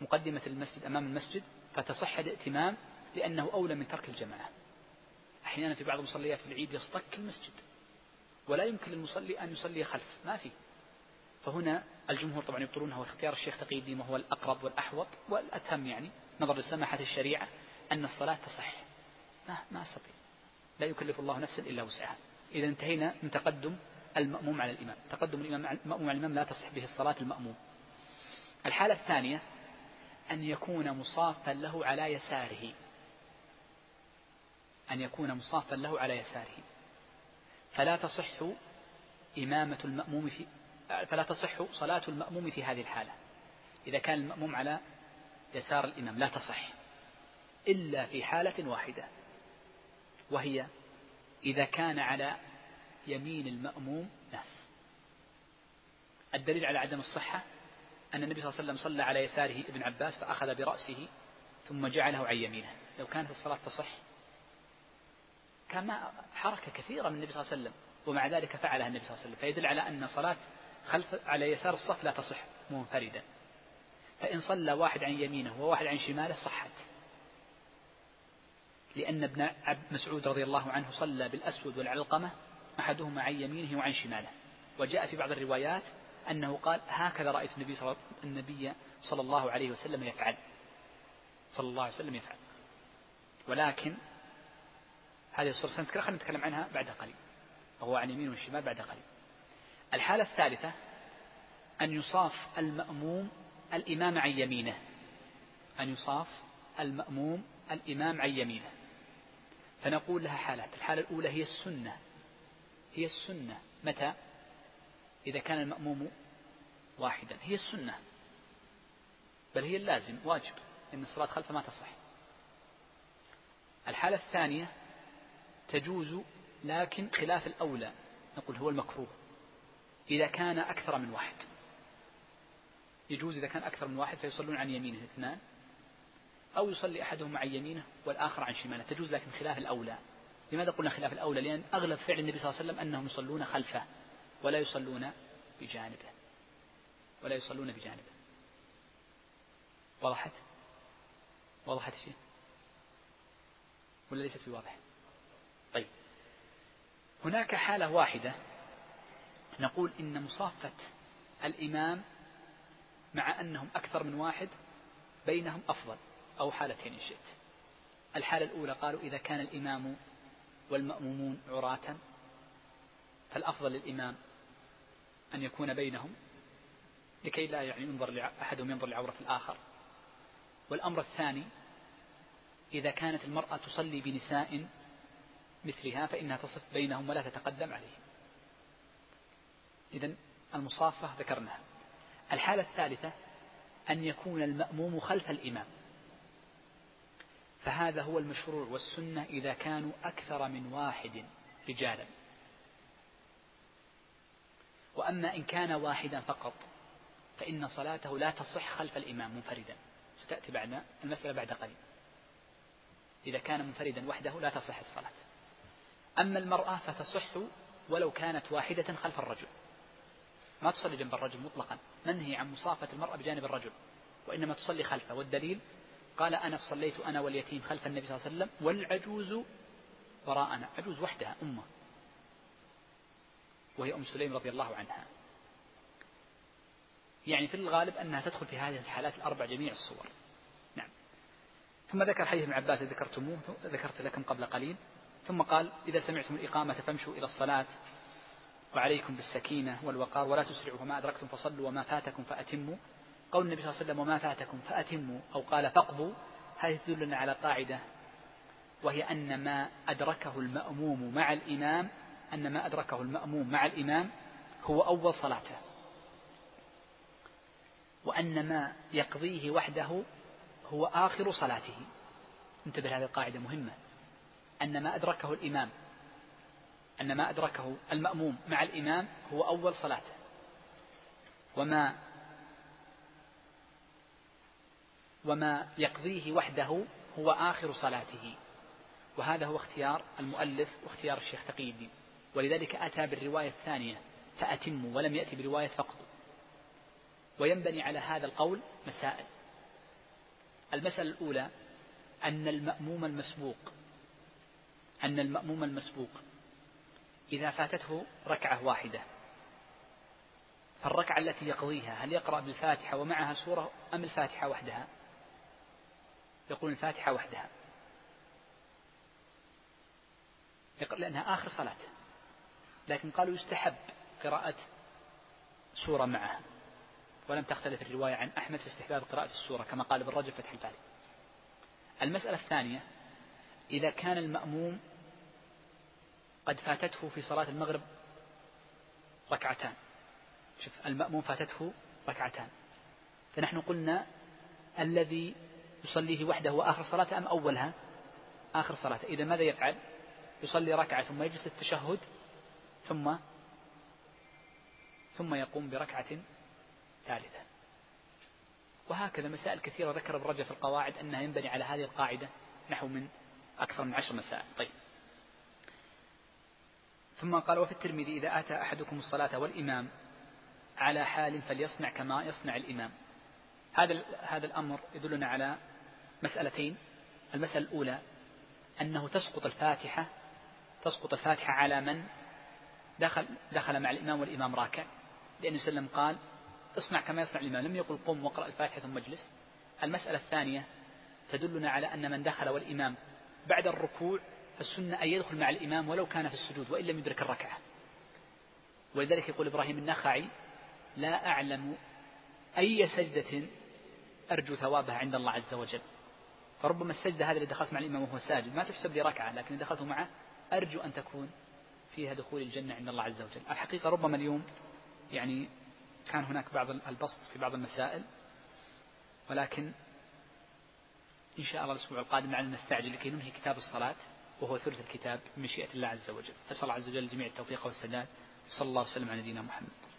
مقدمة المسجد أمام المسجد فتصح الائتمام لأنه أولى من ترك الجماعة. أحيانا في بعض مصليات العيد يصطك المسجد ولا يمكن للمصلي أن يصلي خلف ما في. فهنا الجمهور طبعا يبطلونها واختيار الشيخ تقي الدين وهو الأقرب والأحوط والأتم يعني نظر لسماحة الشريعة أن الصلاة تصح. ما ما أستطيع. لا يكلف الله نفسا إلا وسعها. إذا انتهينا من تقدم المأموم على الإمام. تقدم الإمام المأموم على الإمام لا تصح به الصلاة المأموم. الحالة الثانية أن يكون مصافا له على يساره. أن يكون مصافا له على يساره. فلا تصح إمامة المأموم في فلا تصح صلاة المأموم في هذه الحالة. إذا كان المأموم على يسار الإمام لا تصح. إلا في حالة واحدة وهي إذا كان على يمين المأموم ناس. الدليل على عدم الصحة أن النبي صلى الله عليه وسلم صلى على يساره ابن عباس فأخذ برأسه ثم جعله عن يمينه. لو كانت الصلاة تصح كان ما حركة كثيرة من النبي صلى الله عليه وسلم ومع ذلك فعلها النبي صلى الله عليه وسلم. فيدل على أن صلاة خلف على يسار الصف لا تصح منفردا. فإن صلى واحد عن يمينه وواحد عن شماله صحت. لأن ابن عبد مسعود رضي الله عنه صلى بالأسود والعلقمة أحدهما عن يمينه وعن شماله. وجاء في بعض الروايات أنه قال هكذا رأيت النبي صلى, النبي صلى الله عليه وسلم يفعل. صلى الله عليه وسلم يفعل. ولكن هذه الصورة سنذكرها خلينا نتكلم عنها بعد قليل. وهو عن يمين والشمال بعد قليل. الحالة الثالثة أن يصاف المأموم الإمام عن يمينه. أن يصاف المأموم الإمام عن يمينه. فنقول لها حالات. الحالة الأولى هي السنة. هي السنة. متى؟ إذا كان المأموم واحدا. هي السنة. بل هي اللازم واجب إن الصلاة خلفه ما تصح. الحالة الثانية تجوز لكن خلاف الأولى. نقول هو المكروه. إذا كان أكثر من واحد. يجوز إذا كان أكثر من واحد فيصلون عن يمينه اثنان أو يصلي أحدهم عن يمينه والآخر عن شماله. تجوز لكن خلاف الأولى. لماذا قلنا خلاف الأولى؟ لأن أغلب فعل النبي صلى الله عليه وسلم أنهم يصلون خلفه ولا يصلون بجانبه. ولا يصلون بجانبه. وضحت وضحت شيء؟ ولا ليست في واضح طيب. هناك حالة واحدة نقول إن مصافة الإمام مع أنهم أكثر من واحد بينهم أفضل أو حالتين إن شئت. الحالة الأولى قالوا إذا كان الإمام والمأمومون عراة فالأفضل للإمام أن يكون بينهم لكي لا يعني ينظر أحدهم ينظر لعورة الآخر. والأمر الثاني إذا كانت المرأة تصلي بنساء مثلها فإنها تصف بينهم ولا تتقدم عليهم. إذا المصافة ذكرناها. الحالة الثالثة أن يكون المأموم خلف الإمام. فهذا هو المشروع والسنة إذا كانوا أكثر من واحد رجالا. وأما إن كان واحدا فقط فإن صلاته لا تصح خلف الإمام منفردا. ستأتي بعد المسألة بعد قليل. إذا كان منفردا وحده لا تصح الصلاة. أما المرأة فتصح ولو كانت واحدة خلف الرجل. ما تصلي جنب الرجل مطلقا منهي عن مصافة المرأة بجانب الرجل وإنما تصلي خلفه. والدليل؟ قال أنا صليت أنا واليتيم خلف النبي صلى الله عليه وسلم والعجوز وراءنا. عجوز وحدها أمة. وهي أم سليم رضي الله عنها. يعني في الغالب أنها تدخل في هذه الحالات الأربع جميع الصور. نعم. ثم ذكر حديث ابن عباس ذكرتموه ذكرت لكم قبل قليل. ثم قال إذا سمعتم الإقامة فامشوا إلى الصلاة. وعليكم بالسكينة والوقار ولا تسرعوا فما أدركتم فصلوا وما فاتكم فأتموا. قول النبي صلى الله عليه وسلم وما فاتكم فأتموا أو قال فاقضوا. هذه تدلنا على قاعدة وهي أن ما أدركه المأموم مع الإمام أن ما أدركه المأموم مع الإمام هو أول صلاته. وأن ما يقضيه وحده هو آخر صلاته. انتبه هذه القاعدة مهمة. أن ما أدركه الإمام أن ما أدركه المأموم مع الإمام هو أول صلاته. وما وما يقضيه وحده هو آخر صلاته. وهذا هو اختيار المؤلف واختيار الشيخ تقي الدين. ولذلك أتى بالرواية الثانية فأتموا ولم يأتي برواية فقط. وينبني على هذا القول مسائل. المسألة الأولى أن المأموم المسبوق أن المأموم المسبوق إذا فاتته ركعة واحدة. فالركعة التي يقضيها هل يقرأ بالفاتحة ومعها سورة أم الفاتحة وحدها؟ يقول الفاتحة وحدها. لأنها آخر صلاة. لكن قالوا يستحب قراءة سورة معها. ولم تختلف الرواية عن أحمد في استحباب قراءة السورة كما قال ابن رجب فتح الباري. المسألة الثانية إذا كان المأموم قد فاتته في صلاة المغرب ركعتان. شوف المأموم فاتته ركعتان. فنحن قلنا الذي يصليه وحده هو آخر صلاة أم أولها؟ آخر صلاة. إذا ماذا يفعل؟ يصلي ركعة ثم يجلس التشهد ثم ثم يقوم بركعة ثالثة. وهكذا مسائل كثيرة ذكر ابن في القواعد أنها ينبني على هذه القاعدة نحو من أكثر من عشر مسائل. طيب. ثم قال وفي الترمذي إذا أتى أحدكم الصلاة والإمام على حال فليصنع كما يصنع الإمام. هذا هذا الأمر يدلنا على مسألتين. المسألة الأولى أنه تسقط الفاتحة تسقط الفاتحة على من؟ دخل دخل مع الإمام والإمام راكع. لأنه سلم قال اصنع كما يصنع الإمام. لم يقل قم واقرأ الفاتحة ثم اجلس. المسألة الثانية تدلنا على أن من دخل والإمام بعد الركوع فالسنة أن يدخل مع الإمام ولو كان في السجود وإن لم يدرك الركعة. ولذلك يقول إبراهيم النخعي لا أعلم أي سجدة أرجو ثوابها عند الله عز وجل. فربما السجدة هذه اللي دخلت مع الإمام وهو ساجد ما تحسب لي ركعة لكن دخلت معه أرجو أن تكون فيها دخول الجنة عند الله عز وجل. الحقيقة ربما اليوم يعني كان هناك بعض البسط في بعض المسائل ولكن إن شاء الله الأسبوع القادم لعلنا نستعجل لكي ننهي كتاب الصلاة. وهو ثلث الكتاب بمشيئة الله عز وجل. أسأل الله عز وجل جميع التوفيق والسداد. صلى الله وسلم على نبينا محمد.